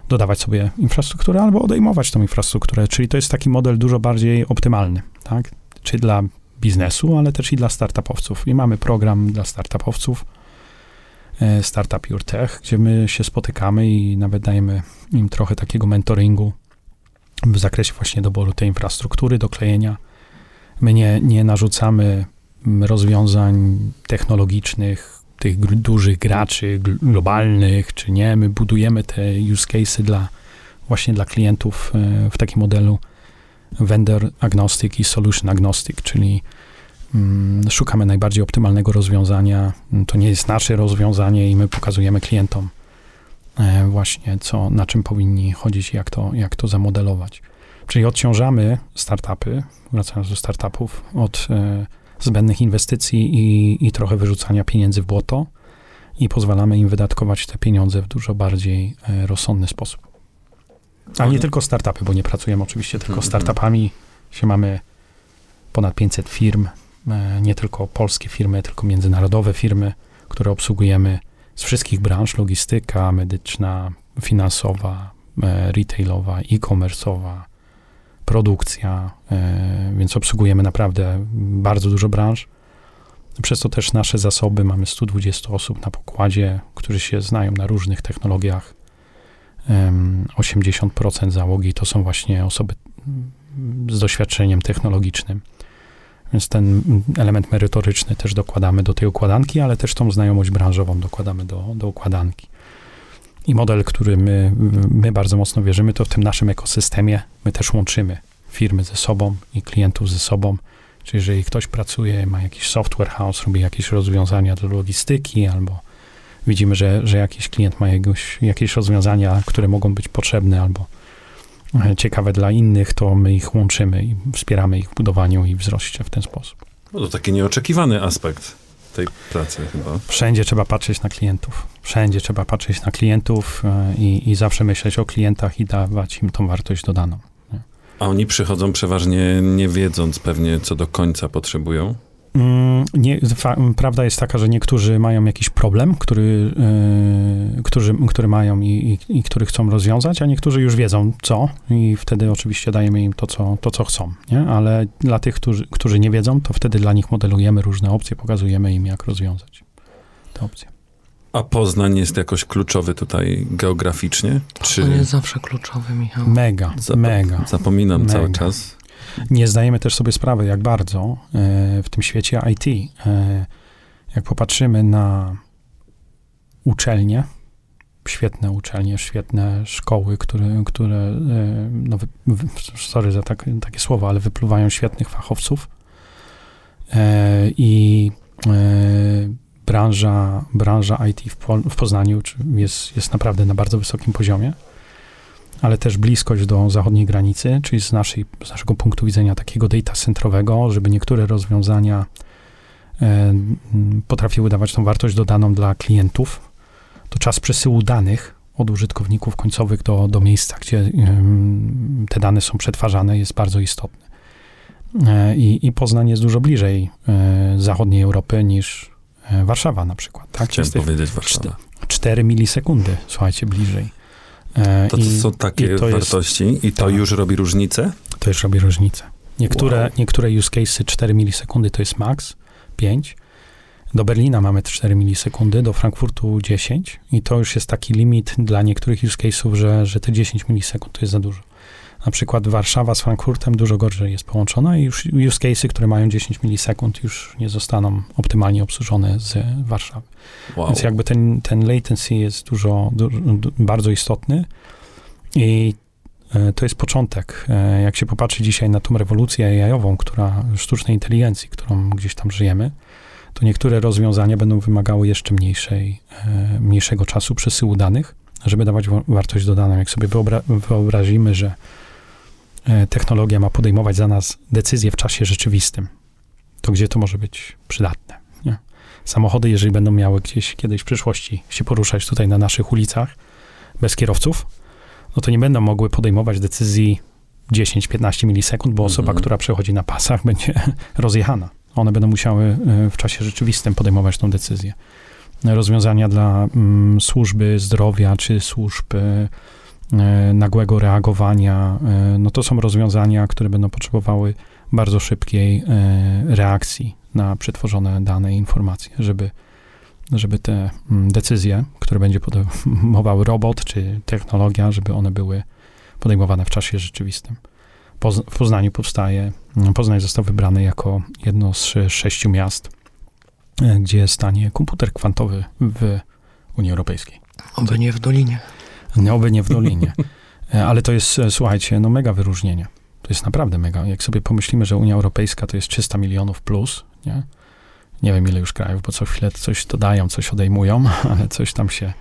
dodawać sobie infrastrukturę albo odejmować tą infrastrukturę, czyli to jest taki model dużo bardziej optymalny, tak? Czy dla biznesu, ale też i dla startupowców. I mamy program dla startupowców, e, Startup Your Tech, gdzie my się spotykamy i nawet dajemy im trochę takiego mentoringu w zakresie właśnie doboru tej infrastruktury, doklejenia. My nie, nie narzucamy mm, rozwiązań technologicznych, tych dużych graczy gl- globalnych, czy nie. My budujemy te use cases dla właśnie dla klientów e, w takim modelu vendor agnostic i solution agnostic, czyli szukamy najbardziej optymalnego rozwiązania. Mm, To nie jest nasze rozwiązanie i my pokazujemy klientom e, właśnie, co, na czym powinni chodzić i jak to, jak to zamodelować. Czyli odciążamy startupy, wracając do startupów, od e, zbędnych inwestycji i, i trochę wyrzucania pieniędzy w błoto i pozwalamy im wydatkować te pieniądze w dużo bardziej e, rozsądny sposób. A nie Ale- tylko startupy, bo nie pracujemy oczywiście tylko Mhm. startupami. Się mamy ponad 500 firm, nie tylko polskie firmy, tylko międzynarodowe firmy, które obsługujemy z wszystkich branż, logistyka, medyczna, finansowa, e, retailowa, e-commerce'owa, produkcja, e, więc obsługujemy naprawdę bardzo dużo branż. Przez to też nasze zasoby, mamy 120 osób na pokładzie, którzy się znają na różnych technologiach. Em, 80% załogi to są właśnie osoby z doświadczeniem technologicznym. Więc ten element merytoryczny też dokładamy do tej układanki, ale też tą znajomość branżową dokładamy do, do układanki. I model, który my, my bardzo mocno wierzymy, to w tym naszym ekosystemie my też łączymy firmy ze sobą i klientów ze sobą. Czyli jeżeli ktoś pracuje, ma jakiś software house, robi jakieś rozwiązania do logistyki, albo widzimy, że, że jakiś klient ma jakieś, jakieś rozwiązania, które mogą być potrzebne albo ciekawe dla innych, to my ich łączymy i wspieramy ich w budowaniu i wzroście w ten sposób. No to taki nieoczekiwany aspekt tej pracy chyba. Wszędzie trzeba patrzeć na klientów. Wszędzie trzeba patrzeć na klientów e, i, i zawsze myśleć o klientach i dawać im tą wartość dodaną. A oni przychodzą przeważnie nie wiedząc pewnie, co do końca potrzebują. Mm, Nie, prawda jest taka, że niektórzy mają jakiś problem, który, yy, którzy, który mają i, i, i który chcą rozwiązać, a niektórzy już wiedzą co i wtedy oczywiście dajemy im to, co, to, co chcą, nie? Ale dla tych, którzy, którzy nie wiedzą, to wtedy dla nich modelujemy różne opcje, pokazujemy im, jak rozwiązać te opcje. A Poznań jest jakoś kluczowy tutaj geograficznie? To nie jest zawsze kluczowy, Michał. Mega, Zap- mega. Zapominam Mega. cały czas. Nie zdajemy też sobie sprawy, jak bardzo e, w tym świecie IT, e, jak popatrzymy na uczelnie, świetne uczelnie, świetne szkoły, które, które e, no, sorry za tak, takie słowa, ale wypluwają świetnych fachowców i branża, branża IT w, Poznaniu jest, jest naprawdę na bardzo wysokim poziomie ale też bliskość do zachodniej granicy, czyli z, naszej, z naszego punktu widzenia takiego data centrowego, żeby niektóre rozwiązania e, potrafiły dawać tą wartość dodaną dla klientów, to czas przesyłu danych od użytkowników końcowych do, do miejsca, gdzie em, te dane są przetwarzane, jest bardzo istotny. E, I, I Poznań jest dużo bliżej e, zachodniej Europy niż e, Warszawa na przykład. Tak? Chciałem Jesteś powiedzieć Warszawa. 4 milisekundy, słuchajcie, bliżej. E, To, to i- są takie i to jest- wartości i to tak. już robi różnicę? To już robi różnicę. Niektóre, Wow. niektóre use cases 4 milisekundy to jest max, 5. Do Berlina mamy 4 milisekundy, do Frankfurtu 10 i to już jest taki limit dla niektórych use case'ów, że, że te 10 milisekund to jest za dużo. Na przykład Warszawa z Frankfurtem dużo gorzej jest połączona i już use cases, które mają 10 milisekund już nie zostaną optymalnie obsłużone z Warszawy. Wow. Więc jakby ten, ten latency jest dużo, du, du, bardzo istotny i e, to jest początek. E, Jak się popatrzy dzisiaj na tą rewolucję AI-ową, która, sztucznej inteligencji, którą gdzieś tam żyjemy, to niektóre rozwiązania będą wymagały jeszcze mniejszej, e, mniejszego czasu przesyłu danych, żeby dawać wa- wartość dodaną. Jak sobie wyobra- wyobrazimy, że technologia ma podejmować za nas decyzje w czasie rzeczywistym, to gdzie to może być przydatne? Nie? Samochody, jeżeli będą miały gdzieś kiedyś w przyszłości się poruszać tutaj na naszych ulicach bez kierowców, no to nie będą mogły podejmować decyzji 10-15 milisekund, bo osoba, Mhm. która przechodzi na pasach, będzie rozjechana. One będą musiały e, w czasie rzeczywistym podejmować tą decyzję. Rozwiązania dla mm, służby zdrowia czy służb e, e, nagłego reagowania, e, no to są rozwiązania, które będą potrzebowały bardzo szybkiej e, reakcji na przetworzone dane i informacje, żeby, żeby te mm, decyzje, które będzie podejmował robot czy technologia, żeby one były podejmowane w czasie rzeczywistym. W Poznaniu powstaje, mm, Poznań został wybrany jako jedno z sze- sześciu miast, e, gdzie stanie komputer kwantowy w Unii Europejskiej. Oby nie w Dolinie. Oby nie w Dolinie. E, Ale to jest, e, słuchajcie, no mega wyróżnienie. To jest naprawdę mega. Jak sobie pomyślimy, że Unia Europejska to jest 300 milionów plus, nie? Nie wiem ile już krajów, bo co chwilę coś dodają, coś odejmują, ale coś tam się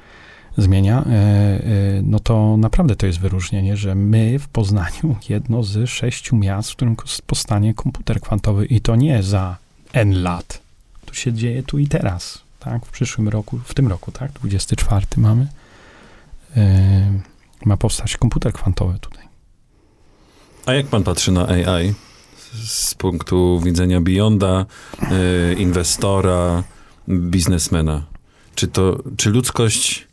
zmienia. E, No to naprawdę to jest wyróżnienie, że my w Poznaniu jedno z sześciu miast, w którym powstanie komputer kwantowy i to nie za N lat. To się dzieje tu i teraz, tak? W przyszłym roku, w tym roku, tak? 24 mamy. E, Ma powstać komputer kwantowy tutaj. A jak pan patrzy na AI z punktu widzenia Beyonda, y, inwestora, biznesmena? Czy to, czy ludzkość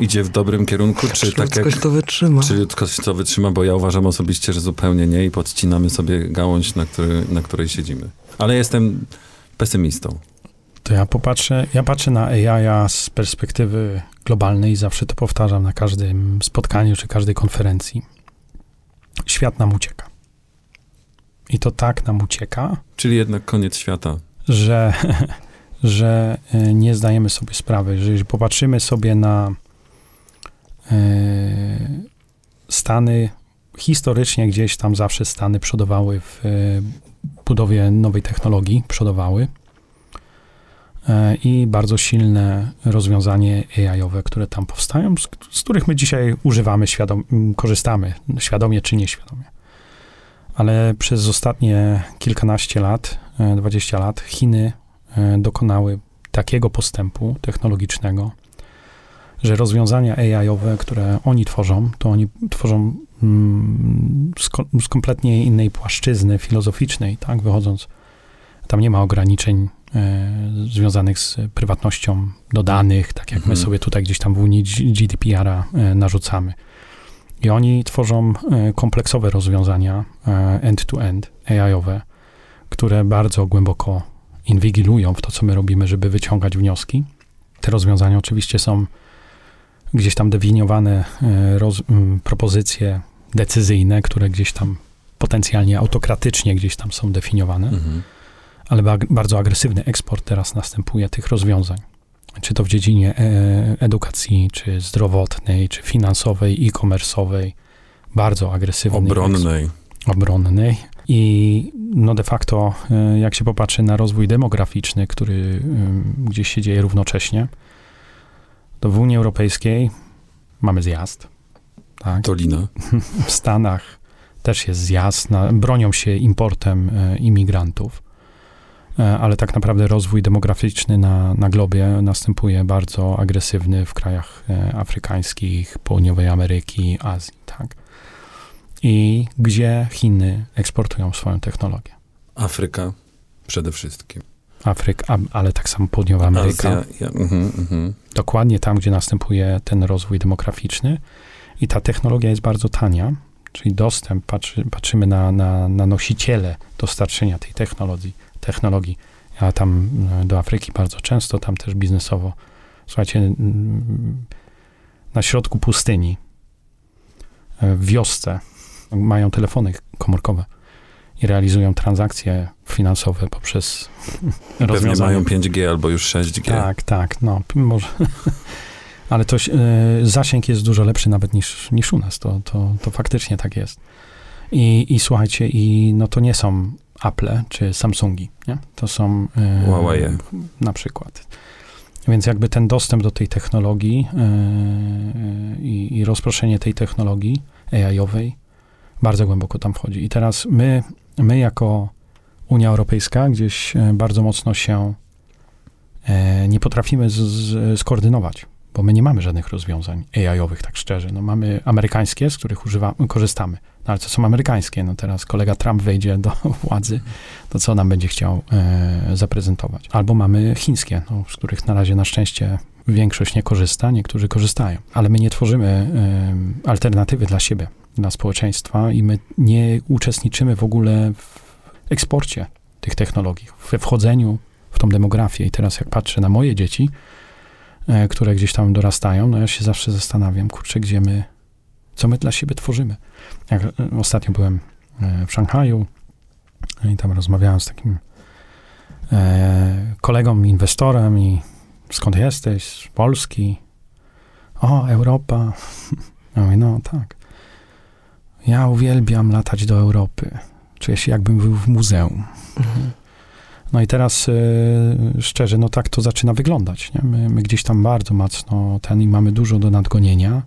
idzie w dobrym kierunku, czy, Czy tak jak... ludzkość to wytrzyma? Czy ludzkość to wytrzyma, bo ja uważam osobiście, że zupełnie nie i podcinamy sobie gałąź, na, który, na której siedzimy. Ale jestem pesymistą. To ja popatrzę, ja patrzę na AI z perspektywy globalnej, zawsze to powtarzam na każdym spotkaniu czy każdej konferencji. Świat nam ucieka. I to tak nam ucieka, Czyli jednak koniec świata. że, że e, nie zdajemy sobie sprawy, że jeżeli popatrzymy sobie na e, Stany, historycznie gdzieś tam zawsze Stany przodowały w e, budowie nowej technologii, przodowały i bardzo silne rozwiązanie AI-owe, które tam powstają, z, z których my dzisiaj używamy, świadom, korzystamy, świadomie czy nieświadomie. Ale przez ostatnie kilkanaście lat, e, 20 lat, Chiny e, dokonały takiego postępu technologicznego, że rozwiązania AI-owe, które oni tworzą, to oni tworzą mm, z, z kompletnie innej płaszczyzny filozoficznej, tak, wychodząc, tam nie ma ograniczeń e, związanych z prywatnością do danych, tak jak my Mhm. sobie tutaj gdzieś tam w Unii GDPR-a e, narzucamy. I oni tworzą e, kompleksowe rozwiązania e, end-to-end, AI-owe, które bardzo głęboko inwigilują w to, co my robimy, żeby wyciągać wnioski. Te rozwiązania oczywiście są gdzieś tam definiowane e, roz, propozycje decyzyjne, które gdzieś tam potencjalnie autokratycznie gdzieś tam są definiowane, Mhm. Ale ba- bardzo agresywny eksport teraz następuje tych rozwiązań. Czy to w dziedzinie e, edukacji, czy zdrowotnej, czy finansowej, e-commerce'owej. Bardzo agresywny eksport Obronnej. obronnej. I no de facto, e, jak się popatrzy na rozwój demograficzny, który em, gdzieś się dzieje równocześnie, to w Unii Europejskiej mamy zjazd. Tak? Dolina. W Stanach też jest zjazd, na, bronią się importem e, imigrantów, e, ale tak naprawdę rozwój demograficzny na, na globie następuje bardzo agresywny w krajach e, afrykańskich, południowej Ameryki, Azji, tak. I gdzie Chiny eksportują swoją technologię? Afryka przede wszystkim. Afryka, a- ale tak samo południowa Ameryka. Azja. Ja, mhm, mhm. dokładnie tam, gdzie następuje ten rozwój demograficzny i ta technologia jest bardzo tania, czyli dostęp, patrzy, patrzymy na, na, na nosiciele dostarczenia tej technologii, technologii. Ja tam e, do Afryki bardzo często, tam też biznesowo. Słuchajcie, na środku pustyni, e, w wiosce, mają telefony komórkowe i realizują transakcje finansowe poprzez Pewnie rozwiązania mają 5G albo już 6G. tak, tak, no może. Ale to e, zasięg jest dużo lepszy nawet niż, niż u nas. To, to, to faktycznie tak jest. I, I słuchajcie, i no to nie są Apple czy Samsungi, nie? To są e, Huawei. na przykład. Więc jakby ten dostęp do tej technologii e, i, i rozproszenie tej technologii AI-owej bardzo głęboko tam wchodzi. I teraz my, my jako Unia Europejska gdzieś e, bardzo mocno się e, nie potrafimy z, z, skoordynować, bo my nie mamy żadnych rozwiązań AI-owych, tak szczerze. No, mamy amerykańskie, z których używa, korzystamy. No, ale to są amerykańskie. No, teraz kolega Trump wejdzie do władzy, to co nam będzie chciał e, zaprezentować? Albo mamy chińskie, no, z których na razie na szczęście większość nie korzysta, niektórzy korzystają. Ale my nie tworzymy e, alternatywy dla siebie, dla społeczeństwa i my nie uczestniczymy w ogóle w eksporcie tych technologii, we wchodzeniu w tą demografię. I teraz jak patrzę na moje dzieci, które gdzieś tam dorastają, no ja się zawsze zastanawiam, kurczę, gdzie my, co my dla siebie tworzymy. Jak e, ostatnio byłem e, w Szanghaju i tam rozmawiałem z takim e, kolegą, inwestorem i skąd jesteś? Z Polski. O, Europa. Ja mówię, no tak. Ja uwielbiam latać do Europy. Czuję się jakbym był w muzeum. No i teraz e, szczerze, no tak to zaczyna wyglądać. My, my gdzieś tam bardzo mocno ten i mamy dużo do nadgonienia.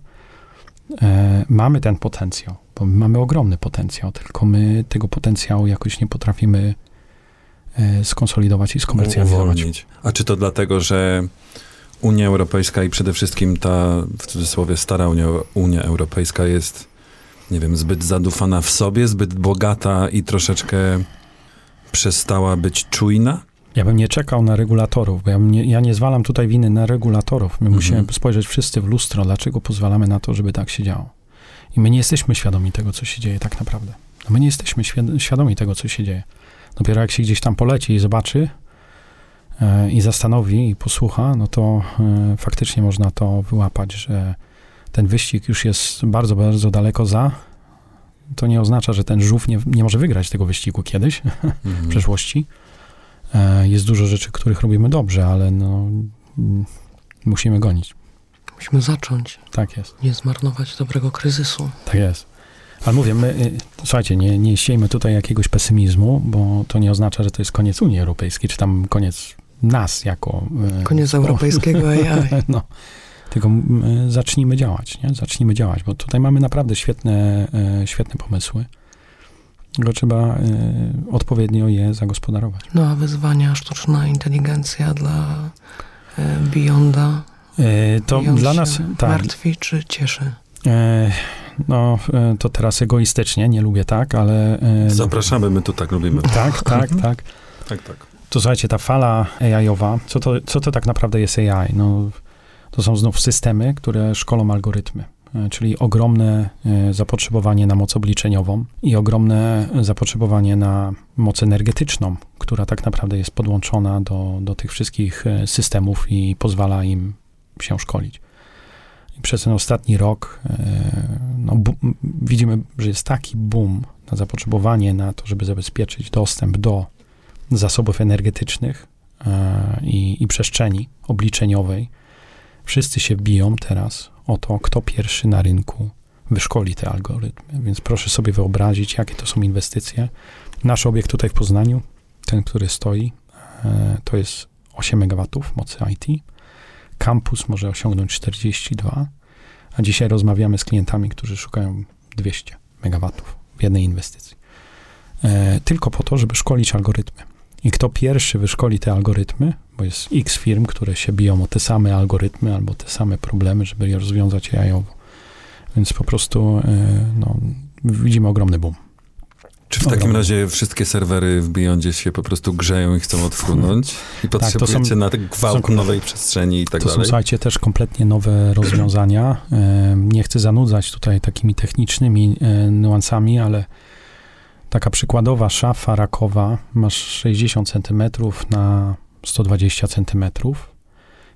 E, mamy ten potencjał, bo my mamy ogromny potencjał, tylko my tego potencjału jakoś nie potrafimy e, skonsolidować i skomercjalizować. Uwolnić. A czy to dlatego, że Unia Europejska i przede wszystkim ta, w cudzysłowie, stara Unia, Unia Europejska jest, nie wiem, zbyt zadufana w sobie, zbyt bogata i troszeczkę przestała być czujna? Ja bym nie czekał na regulatorów, bo ja, nie, ja nie zwalam tutaj winy na regulatorów. My Mhm. musimy spojrzeć wszyscy w lustro, dlaczego pozwalamy na to, żeby tak się działo. I my nie jesteśmy świadomi tego, co się dzieje tak naprawdę. No my nie jesteśmy świad- świadomi tego, co się dzieje. Dopiero jak się gdzieś tam poleci i zobaczy e, i zastanowi i posłucha, no to e, faktycznie można to wyłapać, że ten wyścig już jest bardzo, bardzo daleko za. To nie oznacza, że ten żółw nie, nie może wygrać tego wyścigu kiedyś, w Mhm. przeszłości. E, Jest dużo rzeczy, których robimy dobrze, ale no, musimy gonić. Musimy zacząć, Tak jest, nie zmarnować dobrego kryzysu. tak jest. Ale mówię, my, y, słuchajcie, nie, nie siejmy tutaj jakiegoś pesymizmu, bo to nie oznacza, że to jest koniec Unii Europejskiej, czy tam koniec nas jako... y, Koniec europejskiego AI. No, tylko y, zacznijmy działać, nie? Zacznijmy działać, bo tutaj mamy naprawdę świetne, y, świetne pomysły. Tylko trzeba y, odpowiednio je zagospodarować. No a wyzwania, sztuczna inteligencja dla e, Beyonda. To Beyond dla nas... Tak, Martwi czy cieszy? E, No, e, to teraz egoistycznie, nie lubię tak, ale... e, no, Zapraszamy, my tu tak lubimy. Tak, tak, tak. Tak, tak. To słuchajcie, ta fala AI-owa, co to, co to tak naprawdę jest AI? No, to są znów systemy, które szkolą algorytmy, e, czyli ogromne e, zapotrzebowanie na moc obliczeniową i ogromne zapotrzebowanie na moc energetyczną, która tak naprawdę jest podłączona do, do tych wszystkich e, systemów i pozwala im się szkolić. I przez ten ostatni rok e, no, widzimy, że jest taki boom na zapotrzebowanie na to, żeby zabezpieczyć dostęp do zasobów energetycznych e, i, i przestrzeni obliczeniowej. Wszyscy się biją teraz o to, kto pierwszy na rynku wyszkoli te algorytmy. Więc proszę sobie wyobrazić, jakie to są inwestycje. Nasz obiekt tutaj w Poznaniu, ten, który stoi, e, to jest 8 MW mocy IT. Kampus może osiągnąć 42, a dzisiaj rozmawiamy z klientami, którzy szukają 200 MW w jednej inwestycji. E, tylko po to, żeby szkolić algorytmy. I kto pierwszy wyszkoli te algorytmy, bo jest x firm, które się biją o te same algorytmy albo te same problemy, żeby je rozwiązać AI-owo. Więc po prostu e, no, widzimy ogromny boom. Czy w takim Ogromny. razie wszystkie serwery w Beyondzie się po prostu grzeją i chcą odfrunąć? I potrzebujecie Tak, są- na gwałt są- nowej przestrzeni i tak to są, dalej? słuchajcie, też kompletnie nowe rozwiązania. E, Nie chcę zanudzać tutaj takimi technicznymi e, niuansami, ale taka przykładowa szafa rakowa masz 60 cm na 120 cm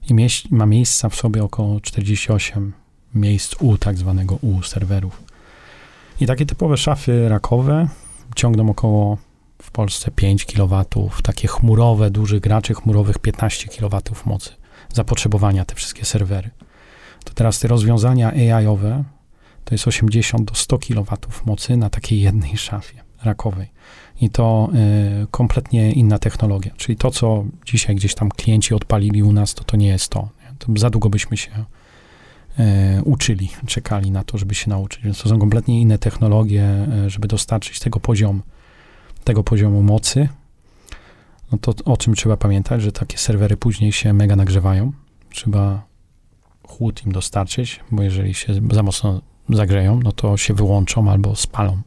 i mieś, ma miejsca w sobie około 48 miejsc U, tak zwanego U serwerów. I takie typowe szafy rakowe ciągną około w Polsce 5 kW, takie chmurowe, dużych graczy chmurowych 15 kW mocy zapotrzebowania te wszystkie serwery. To teraz te rozwiązania AI-owe to jest 80 do 100 kW mocy na takiej jednej szafie rakowej. I to y, kompletnie inna technologia. Czyli to, co dzisiaj gdzieś tam klienci odpalili u nas, to to nie jest to. Nie? to za długo byśmy się y, uczyli, czekali na to, żeby się nauczyć. Więc to są kompletnie inne technologie, y, żeby dostarczyć tego poziomu, tego poziomu mocy, no to o czym trzeba pamiętać, że takie serwery później się mega nagrzewają. Trzeba chłód im dostarczyć, bo jeżeli się za mocno zagrzeją, no to się wyłączą albo spalą.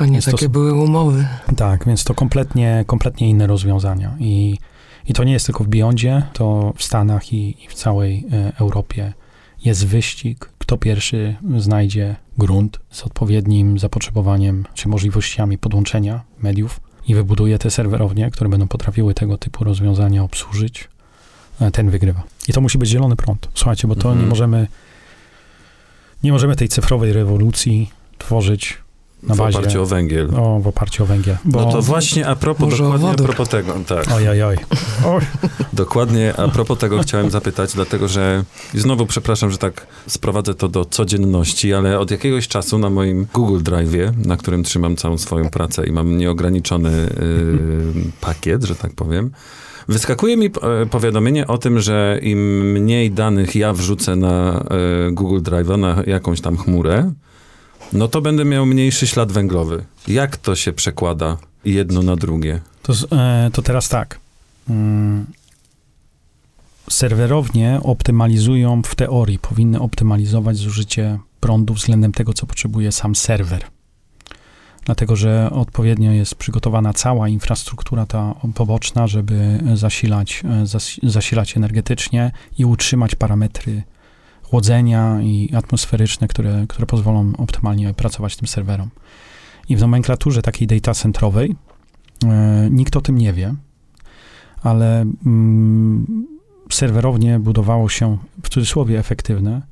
A nie to takie s- były umowy. Tak, więc to kompletnie, kompletnie inne rozwiązania. I, I to nie jest tylko w Beyondzie, to w Stanach i, i w całej e, Europie jest wyścig, kto pierwszy znajdzie grunt z odpowiednim zapotrzebowaniem czy możliwościami podłączenia mediów i wybuduje te serwerownie, które będą potrafiły tego typu rozwiązania obsłużyć, e, ten wygrywa. I to musi być zielony prąd. Słuchajcie, bo to Mhm. nie możemy nie możemy tej cyfrowej rewolucji tworzyć na w bazie oparciu o węgiel. o, w oparciu o węgiel. Bo... No to właśnie a propos, dokładnie a propos tego, tak. Oj, oj, oj. Dokładnie a propos tego chciałem zapytać, dlatego że i znowu przepraszam, że tak sprowadzę to do codzienności, ale od jakiegoś czasu na moim Google Drive'ie, na którym trzymam całą swoją pracę i mam nieograniczony y, pakiet, że tak powiem, wyskakuje mi e, powiadomienie o tym, że im mniej danych ja wrzucę na e, Google Drive'a, na jakąś tam chmurę, no to będę miał mniejszy ślad węglowy. Jak to się przekłada jedno na drugie? To, e, to teraz tak. Mm, serwerownie optymalizują w teorii, powinny optymalizować zużycie prądu względem tego, co potrzebuje sam serwer. Dlatego, że odpowiednio jest przygotowana cała infrastruktura ta poboczna, żeby zasilać, e, zas, zasilać energetycznie i utrzymać parametry chłodzenia i atmosferyczne, które, które pozwolą optymalnie pracować tym serwerom. I w nomenklaturze takiej data centrowej E, Nikt o tym nie wie, ale mm, serwerownie budowało się w cudzysłowie efektywne,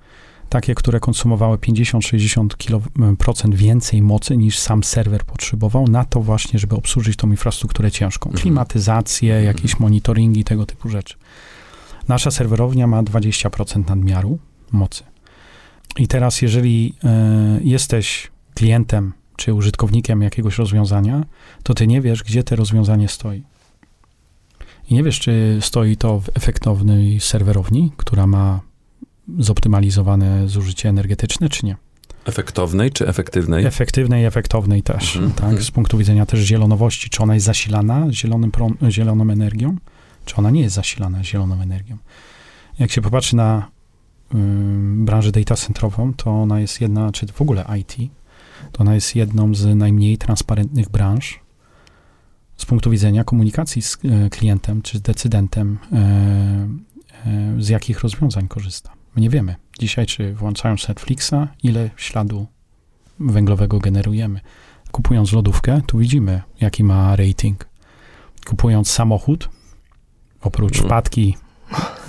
takie, które konsumowały 50-60% więcej mocy niż sam serwer potrzebował, na to właśnie, żeby obsłużyć tą infrastrukturę ciężką. Mhm. Klimatyzację, Mhm. jakieś monitoringi, tego typu rzeczy. Nasza serwerownia ma 20% nadmiaru mocy. I teraz, jeżeli e, jesteś klientem czy użytkownikiem jakiegoś rozwiązania, to ty nie wiesz, gdzie to rozwiązanie stoi. I nie wiesz, czy stoi to w efektownej serwerowni, która ma zoptymalizowane zużycie energetyczne, czy nie. Efektownej czy efektywnej? Efektywnej, efektownej też, Mhm. tak? Z punktu widzenia też zielonowości, czy ona jest zasilana zielonym zieloną energią, czy ona nie jest zasilana zieloną energią. Jak się popatrzy na branżę data centrową, to ona jest jedna, czy w ogóle IT, to ona jest jedną z najmniej transparentnych branż z punktu widzenia komunikacji z e, klientem czy z decydentem, e, e, z jakich rozwiązań korzysta. My nie wiemy dzisiaj, czy włączając Netflixa, ile śladu węglowego generujemy. Kupując lodówkę, tu widzimy, jaki ma rating. Kupując samochód, oprócz Mhm. wpadki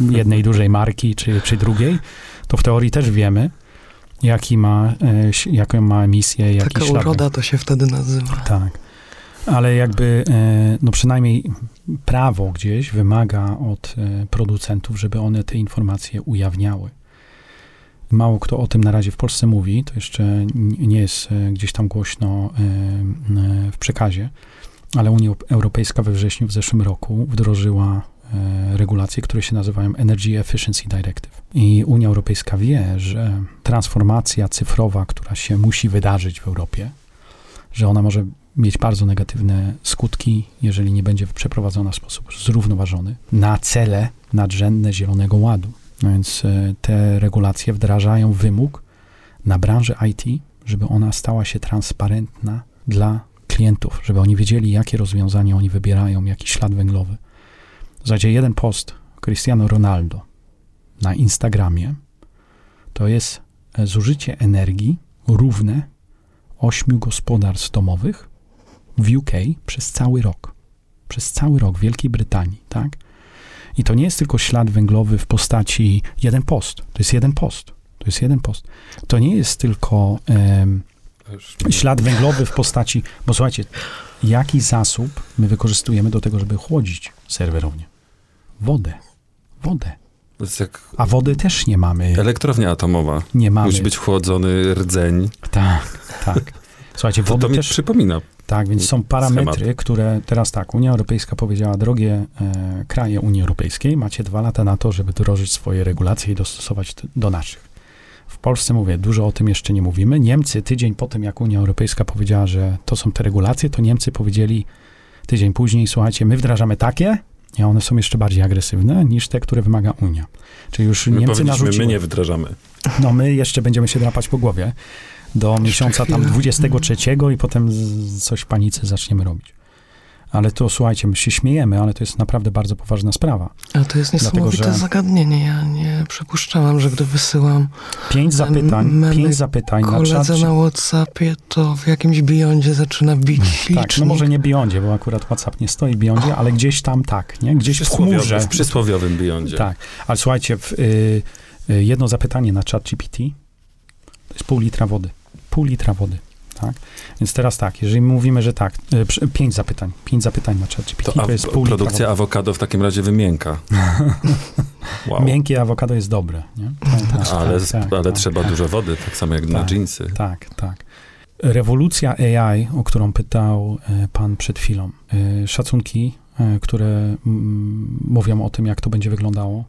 jednej dużej marki czy, czy drugiej, to w teorii też wiemy, jaki ma, e, jaką ma emisję, jaki Taka ślad. uroda to się wtedy nazywa. Tak. Ale jakby, e, no przynajmniej prawo gdzieś wymaga od e, producentów, żeby one te informacje ujawniały. Mało kto o tym na razie w Polsce mówi, to jeszcze nie jest gdzieś tam głośno w przekazie, ale Unia Europejska we wrześniu w zeszłym roku wdrożyła regulacje, które się nazywają Energy Efficiency Directive. I Unia Europejska wie, że transformacja cyfrowa, która się musi wydarzyć w Europie, że ona może mieć bardzo negatywne skutki, jeżeli nie będzie przeprowadzona w sposób zrównoważony na cele nadrzędne Zielonego Ładu. No więc e, te regulacje wdrażają wymóg na branżę IT, żeby ona stała się transparentna dla klientów, żeby oni wiedzieli, jakie rozwiązania oni wybierają, jaki ślad węglowy. Słuchajcie, jeden post Cristiano Ronaldo na Instagramie to jest e, zużycie energii równe ośmiu gospodarstw domowych w UK przez cały rok. Przez cały rok w Wielkiej Brytanii, tak? I to nie jest tylko ślad węglowy w postaci jeden post. To jest jeden post. To jest jeden post. To nie jest tylko em, ślad węglowy w postaci, bo słuchajcie, jaki zasób my wykorzystujemy do tego, żeby chłodzić serwerownię? Wodę. Wodę. To A wody też nie mamy. elektrownia atomowa. Nie mamy. Musi być chłodzony rdzeń. Tak, tak. Słuchajcie, To, wody to mi też przypomina. Tak, więc są parametry, które teraz tak, Unia Europejska powiedziała, drogie e, kraje Unii Europejskiej, macie dwa lata na to, żeby wdrożyć swoje regulacje i dostosować do naszych. W Polsce, mówię, dużo o tym jeszcze nie mówimy. Niemcy, tydzień po tym, jak Unia Europejska powiedziała, że to są te regulacje, to Niemcy powiedzieli tydzień później, słuchajcie, my wdrażamy takie, I one są jeszcze bardziej agresywne niż te, które wymaga Unia. Czyli już My Niemcy narzuciły. my nie wdrażamy. No my jeszcze będziemy się drapać po głowie do miesiąca tam chwilę. 23 i potem z- coś w panice zaczniemy robić. Ale to słuchajcie, my się śmiejemy, ale to jest naprawdę bardzo poważna sprawa. Ale to jest Dlatego, niesamowite że- zagadnienie. Ja nie przypuszczałam, że gdy wysyłam Pięć zapytań, pięć zapytań na czat. koledze na Whatsappie, to w jakimś beyondzie zaczyna bić Tak, no licznik. może nie Beyondzie, bo akurat WhatsApp nie stoi w Beyondzie, ale gdzieś tam tak, nie? Gdzieś w chmurze. W przysłowiowym Beyondzie. Tak, ale słuchajcie, w, y, y, jedno zapytanie na chat GPT to jest pół litra wody. Pół litra wody, tak? Więc teraz tak, jeżeli mówimy, że tak, przy- pięć zapytań, pięć zapytań na GPT, To to, jest pół litra produkcja wody. awokado w takim razie wymięka. Wow. Miękkie awokado jest dobre, nie? Tak, tak, Ale, tak, tak, ale tak. trzeba dużo wody, tak samo jak na Tak. dżinsy. Tak, tak. Rewolucja AI, o którą pytał e, pan przed chwilą. E, Szacunki, e, które mówią o tym, jak to będzie wyglądało.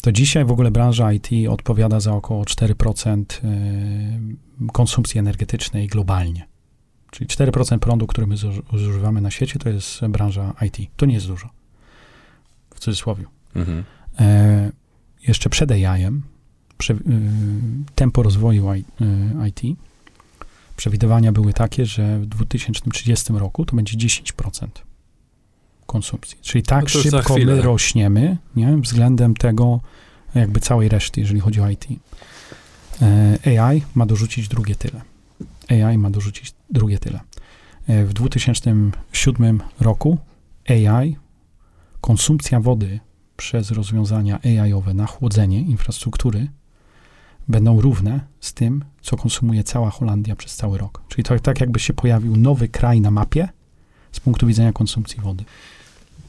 To dzisiaj w ogóle branża IT odpowiada za około 4% e, konsumpcji energetycznej globalnie. Czyli 4% prądu, który my zuż- zużywamy na świecie, to jest branża IT. To nie jest dużo. W cudzysłowie. Mhm. E, jeszcze przed AI-em, prze, y, tempo rozwoju I, y, IT, przewidywania były takie, że w 2030 roku to będzie 10% konsumpcji. Czyli tak No szybko my rośniemy nie, względem tego jakby całej reszty, jeżeli chodzi o IT. E, AI ma dorzucić drugie tyle. AI ma dorzucić drugie tyle. E, w 2007 roku AI, konsumpcja wody przez rozwiązania AI-owe na chłodzenie infrastruktury będą równe z tym, co konsumuje cała Holandia przez cały rok. Czyli to tak jakby się pojawił nowy kraj na mapie z punktu widzenia konsumpcji wody.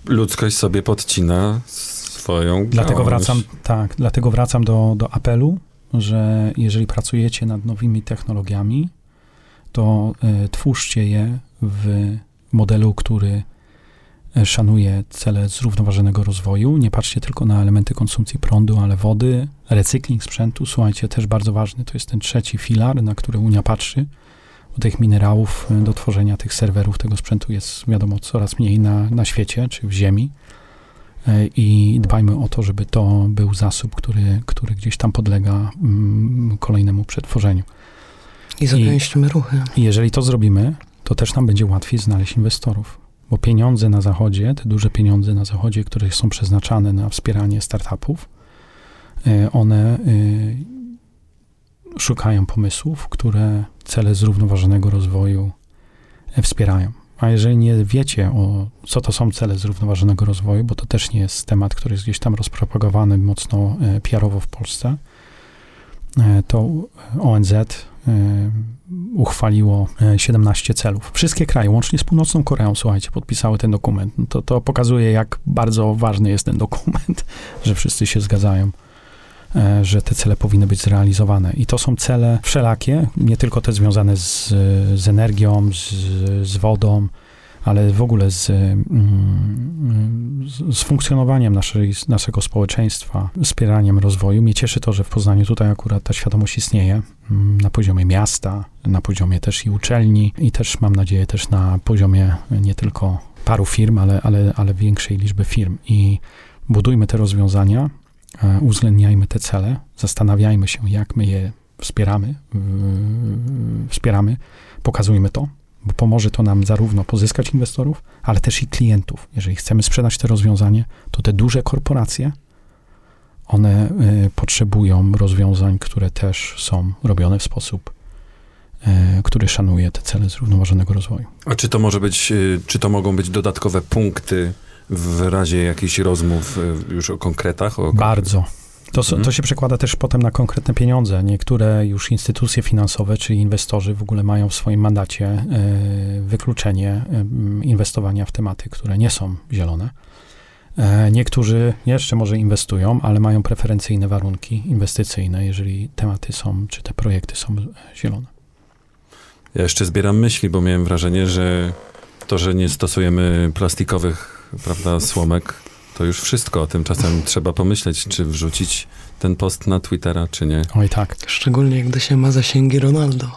Ludzkość sobie podcina swoją Dlatego wracam, tak, dlatego wracam do, do apelu, że jeżeli pracujecie nad nowymi technologiami, to e, twórzcie je w modelu, który e, szanuje cele zrównoważonego rozwoju. Nie patrzcie tylko na elementy konsumpcji prądu, ale wody, recykling sprzętu. Słuchajcie, też bardzo ważny, to jest ten trzeci filar, na który Unia patrzy. Bo tych minerałów e, do tworzenia tych serwerów, tego sprzętu jest, wiadomo, coraz mniej na, na świecie, czy w ziemi. E, I dbajmy o to, żeby to był zasób, który, który gdzieś tam podlega mm, kolejnemu przetworzeniu. I zagęśćmy ruchy. I jeżeli to zrobimy, to też nam będzie łatwiej znaleźć inwestorów. Bo pieniądze na zachodzie, te duże pieniądze na zachodzie, które są przeznaczane na wspieranie startupów, e, one e, szukają pomysłów, które cele zrównoważonego rozwoju e, wspierają. A jeżeli nie wiecie, o, co to są cele zrównoważonego rozwoju, bo to też nie jest temat, który jest gdzieś tam rozpropagowany mocno e, PR-owo w Polsce, e, to ONZ uchwaliło e, 17 celów. Wszystkie kraje, łącznie z Północną Koreą, słuchajcie, podpisały ten dokument. No To, to pokazuje, jak bardzo ważny jest ten dokument, że wszyscy się zgadzają, że te cele powinny być zrealizowane. I to są cele wszelakie, nie tylko te związane z, z energią, z, z wodą, ale w ogóle z, mm, z, funkcjonowaniem naszej, naszego społeczeństwa, wspieraniem rozwoju. Mnie cieszy to, że w Poznaniu tutaj akurat ta świadomość istnieje mm, na poziomie miasta, na poziomie też i uczelni i też mam nadzieję też na poziomie nie tylko paru firm, ale, ale, ale większej liczby firm. I budujmy te rozwiązania, e, uwzględniajmy te cele, zastanawiajmy się, jak my je wspieramy, wspieramy, pokazujmy to, bo pomoże to nam zarówno pozyskać inwestorów, ale też i klientów. Jeżeli chcemy sprzedać to rozwiązanie, to te duże korporacje, one y, potrzebują rozwiązań, które też są robione w sposób, y, który szanuje te cele zrównoważonego rozwoju. A czy to może być, czy to mogą być dodatkowe punkty w razie jakichś rozmów y, już o konkretach? O Bardzo. To, s- Mhm. to się przekłada też potem na konkretne pieniądze. Niektóre już instytucje finansowe, czyli inwestorzy w ogóle mają w swoim mandacie y, wykluczenie y, inwestowania w tematy, które nie są zielone. E, Niektórzy jeszcze może inwestują, ale mają preferencyjne warunki inwestycyjne, jeżeli tematy są, czy te projekty są e, zielone. Ja jeszcze zbieram myśli, bo miałem wrażenie, że to, że nie stosujemy plastikowych, prawda, słomek, to już wszystko. Tymczasem trzeba pomyśleć, czy wrzucić ten post na Twittera, czy nie. Oj tak. Szczególnie gdy się ma zasięgi Ronaldo.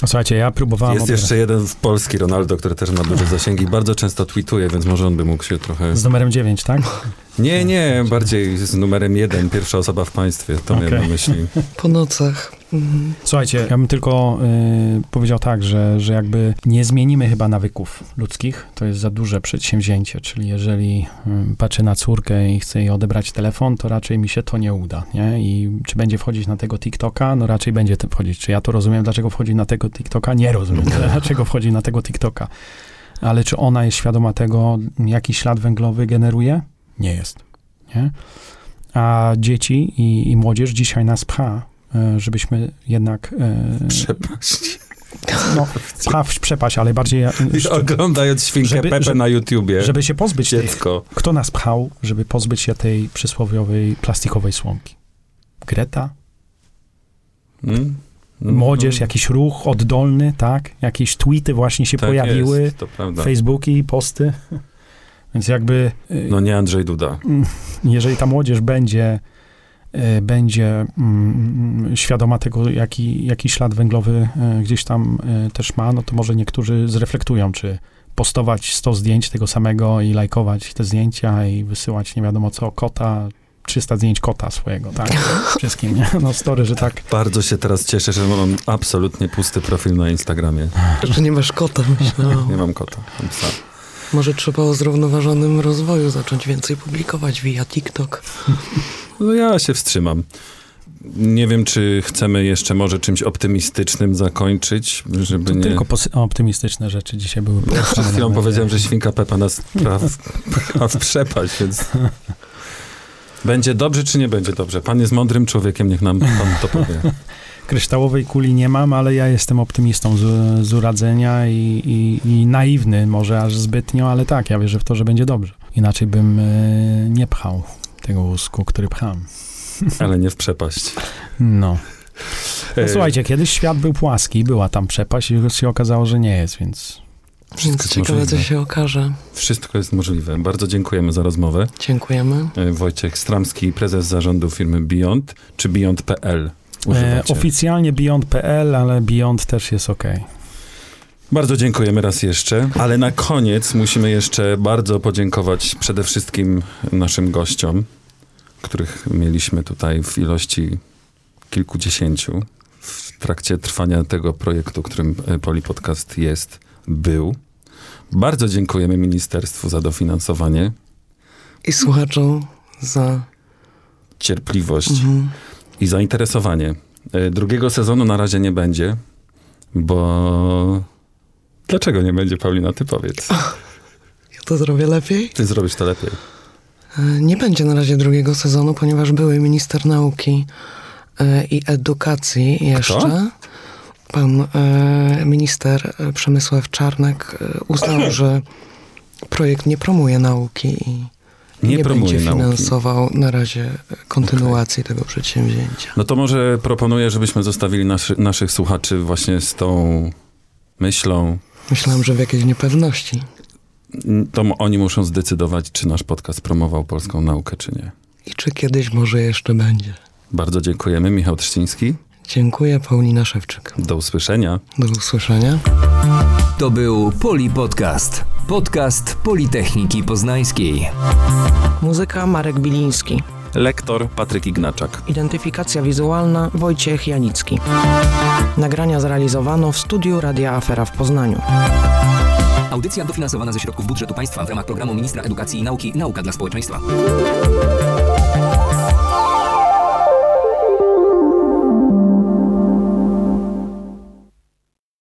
Słuchajcie, ja próbowałem... Jest jeszcze jeden z Polski, Ronaldo, który też ma duże zasięgi. Bardzo często tweetuje, więc może on by mógł się trochę... Z numerem 9, tak? Nie, nie, bardziej z numerem jeden, pierwsza osoba w państwie. To miałem Okej. na myśli. Po nocach. Mhm. Słuchajcie, ja bym tylko y, powiedział tak, że, że jakby nie zmienimy chyba nawyków ludzkich. To jest za duże przedsięwzięcie, czyli jeżeli y, patrzę na córkę i chcę jej odebrać telefon, to raczej mi się to nie uda, nie? I czy będzie wchodzić na tego TikToka? No raczej będzie tym wchodzić. Czy ja to rozumiem, dlaczego wchodzi na tego TikToka? Nie rozumiem, dlaczego wchodzi na tego TikToka. Ale czy ona jest świadoma tego, jaki ślad węglowy generuje? Nie jest, nie? A dzieci i, i młodzież dzisiaj nas pcha, e, żebyśmy jednak e, Przepaść. no, pcha w przepaść, ale bardziej, e, Oglądając świnkę Żeby- Pepe żeby- na YouTubie. żeby się pozbyć tej, Dziecko. Kto nas pchał, żeby pozbyć się tej przysłowiowej plastikowej słomki? Greta? Mm? Mm. Młodzież, jakiś ruch oddolny, tak? Jakieś tweety właśnie się Tak pojawiły, Jest, to prawda. Facebooki, posty. Więc jakby, y, No nie Andrzej Duda. jeżeli ta młodzież będzie, y, będzie mm, świadoma tego, jaki, jaki ślad węglowy y, gdzieś tam też ma, no to może niektórzy zreflektują, czy postować 100 zdjęć tego samego i lajkować te zdjęcia i wysyłać nie wiadomo co, kota, 300 zdjęć kota swojego, tak? Wszystkim, nie? No story, że tak. Bardzo się teraz cieszę, że mam absolutnie pusty profil na Instagramie. Że nie masz kota. Nie mam kota. Mam psa. Może trzeba o zrównoważonym rozwoju zacząć więcej publikować via TikTok. No ja się wstrzymam. Nie wiem, czy chcemy jeszcze może czymś optymistycznym zakończyć, żeby To nie... tylko optymistyczne rzeczy dzisiaj były Przed poruszane. chwilą na- powiedziałem, że świnka Pepa nas pcha w przepaść, więc... Będzie dobrze, czy nie będzie dobrze? Pan jest mądrym człowiekiem, niech nam pan to powie. Kryształowej kuli nie mam, ale ja jestem optymistą z, z uradzenia i, i, i naiwny, może aż zbytnio, ale tak, ja wierzę w to, że będzie dobrze. Inaczej bym e, nie pchał tego wózku, który pcham. Ale nie w przepaść. No. no E, słuchajcie, kiedyś świat był płaski, była tam przepaść i już się okazało, że nie jest, więc Więc jest ciekawe, co się okaże. Wszystko jest możliwe. Bardzo dziękujemy za rozmowę. Dziękujemy. E, Wojciech Stramski, prezes zarządu firmy Beyond, czy Beyond.pl używacie? oficjalnie Beyond.pl, ale Beyond też jest ok. Bardzo dziękujemy raz jeszcze, ale na koniec musimy jeszcze bardzo podziękować przede wszystkim naszym gościom, których mieliśmy tutaj w ilości kilkudziesięciu w trakcie trwania tego projektu, którym e, Poli Podcast jest, był. Bardzo dziękujemy ministerstwu za dofinansowanie, I słuchaczom za... cierpliwość Mhm. I zainteresowanie. E, Drugiego sezonu na razie nie będzie, bo... Dlaczego nie będzie, Paulina? Ty powiedz. Ja to zrobię lepiej? Ty zrobisz to lepiej. E, Nie będzie na razie drugiego sezonu, ponieważ były minister nauki e, i edukacji jeszcze. Pan e, minister Przemysław Czarnek uznał, że projekt nie promuje nauki i Nie, nie, promuje będzie nauki. finansował na razie kontynuacji tego przedsięwzięcia. No to może proponuję, żebyśmy zostawili naszy, naszych słuchaczy właśnie z tą myślą. Myślałam, że w jakiejś niepewności. To oni muszą zdecydować, czy nasz podcast promował polską naukę, czy nie. I czy kiedyś może jeszcze będzie. Bardzo dziękujemy. Michał Trzciński. Dziękuję, Paulina Szewczyk. Do usłyszenia. Do usłyszenia. To był Poli Podcast. Podcast Politechniki Poznańskiej. Muzyka Marek Biliński. Lektor Patryk Ignaczak. Identyfikacja wizualna Wojciech Janicki. Nagrania zrealizowano w studiu Radia Afera w Poznaniu. Audycja dofinansowana ze środków budżetu państwa w ramach programu Ministra Edukacji i Nauki Nauka dla Społeczeństwa.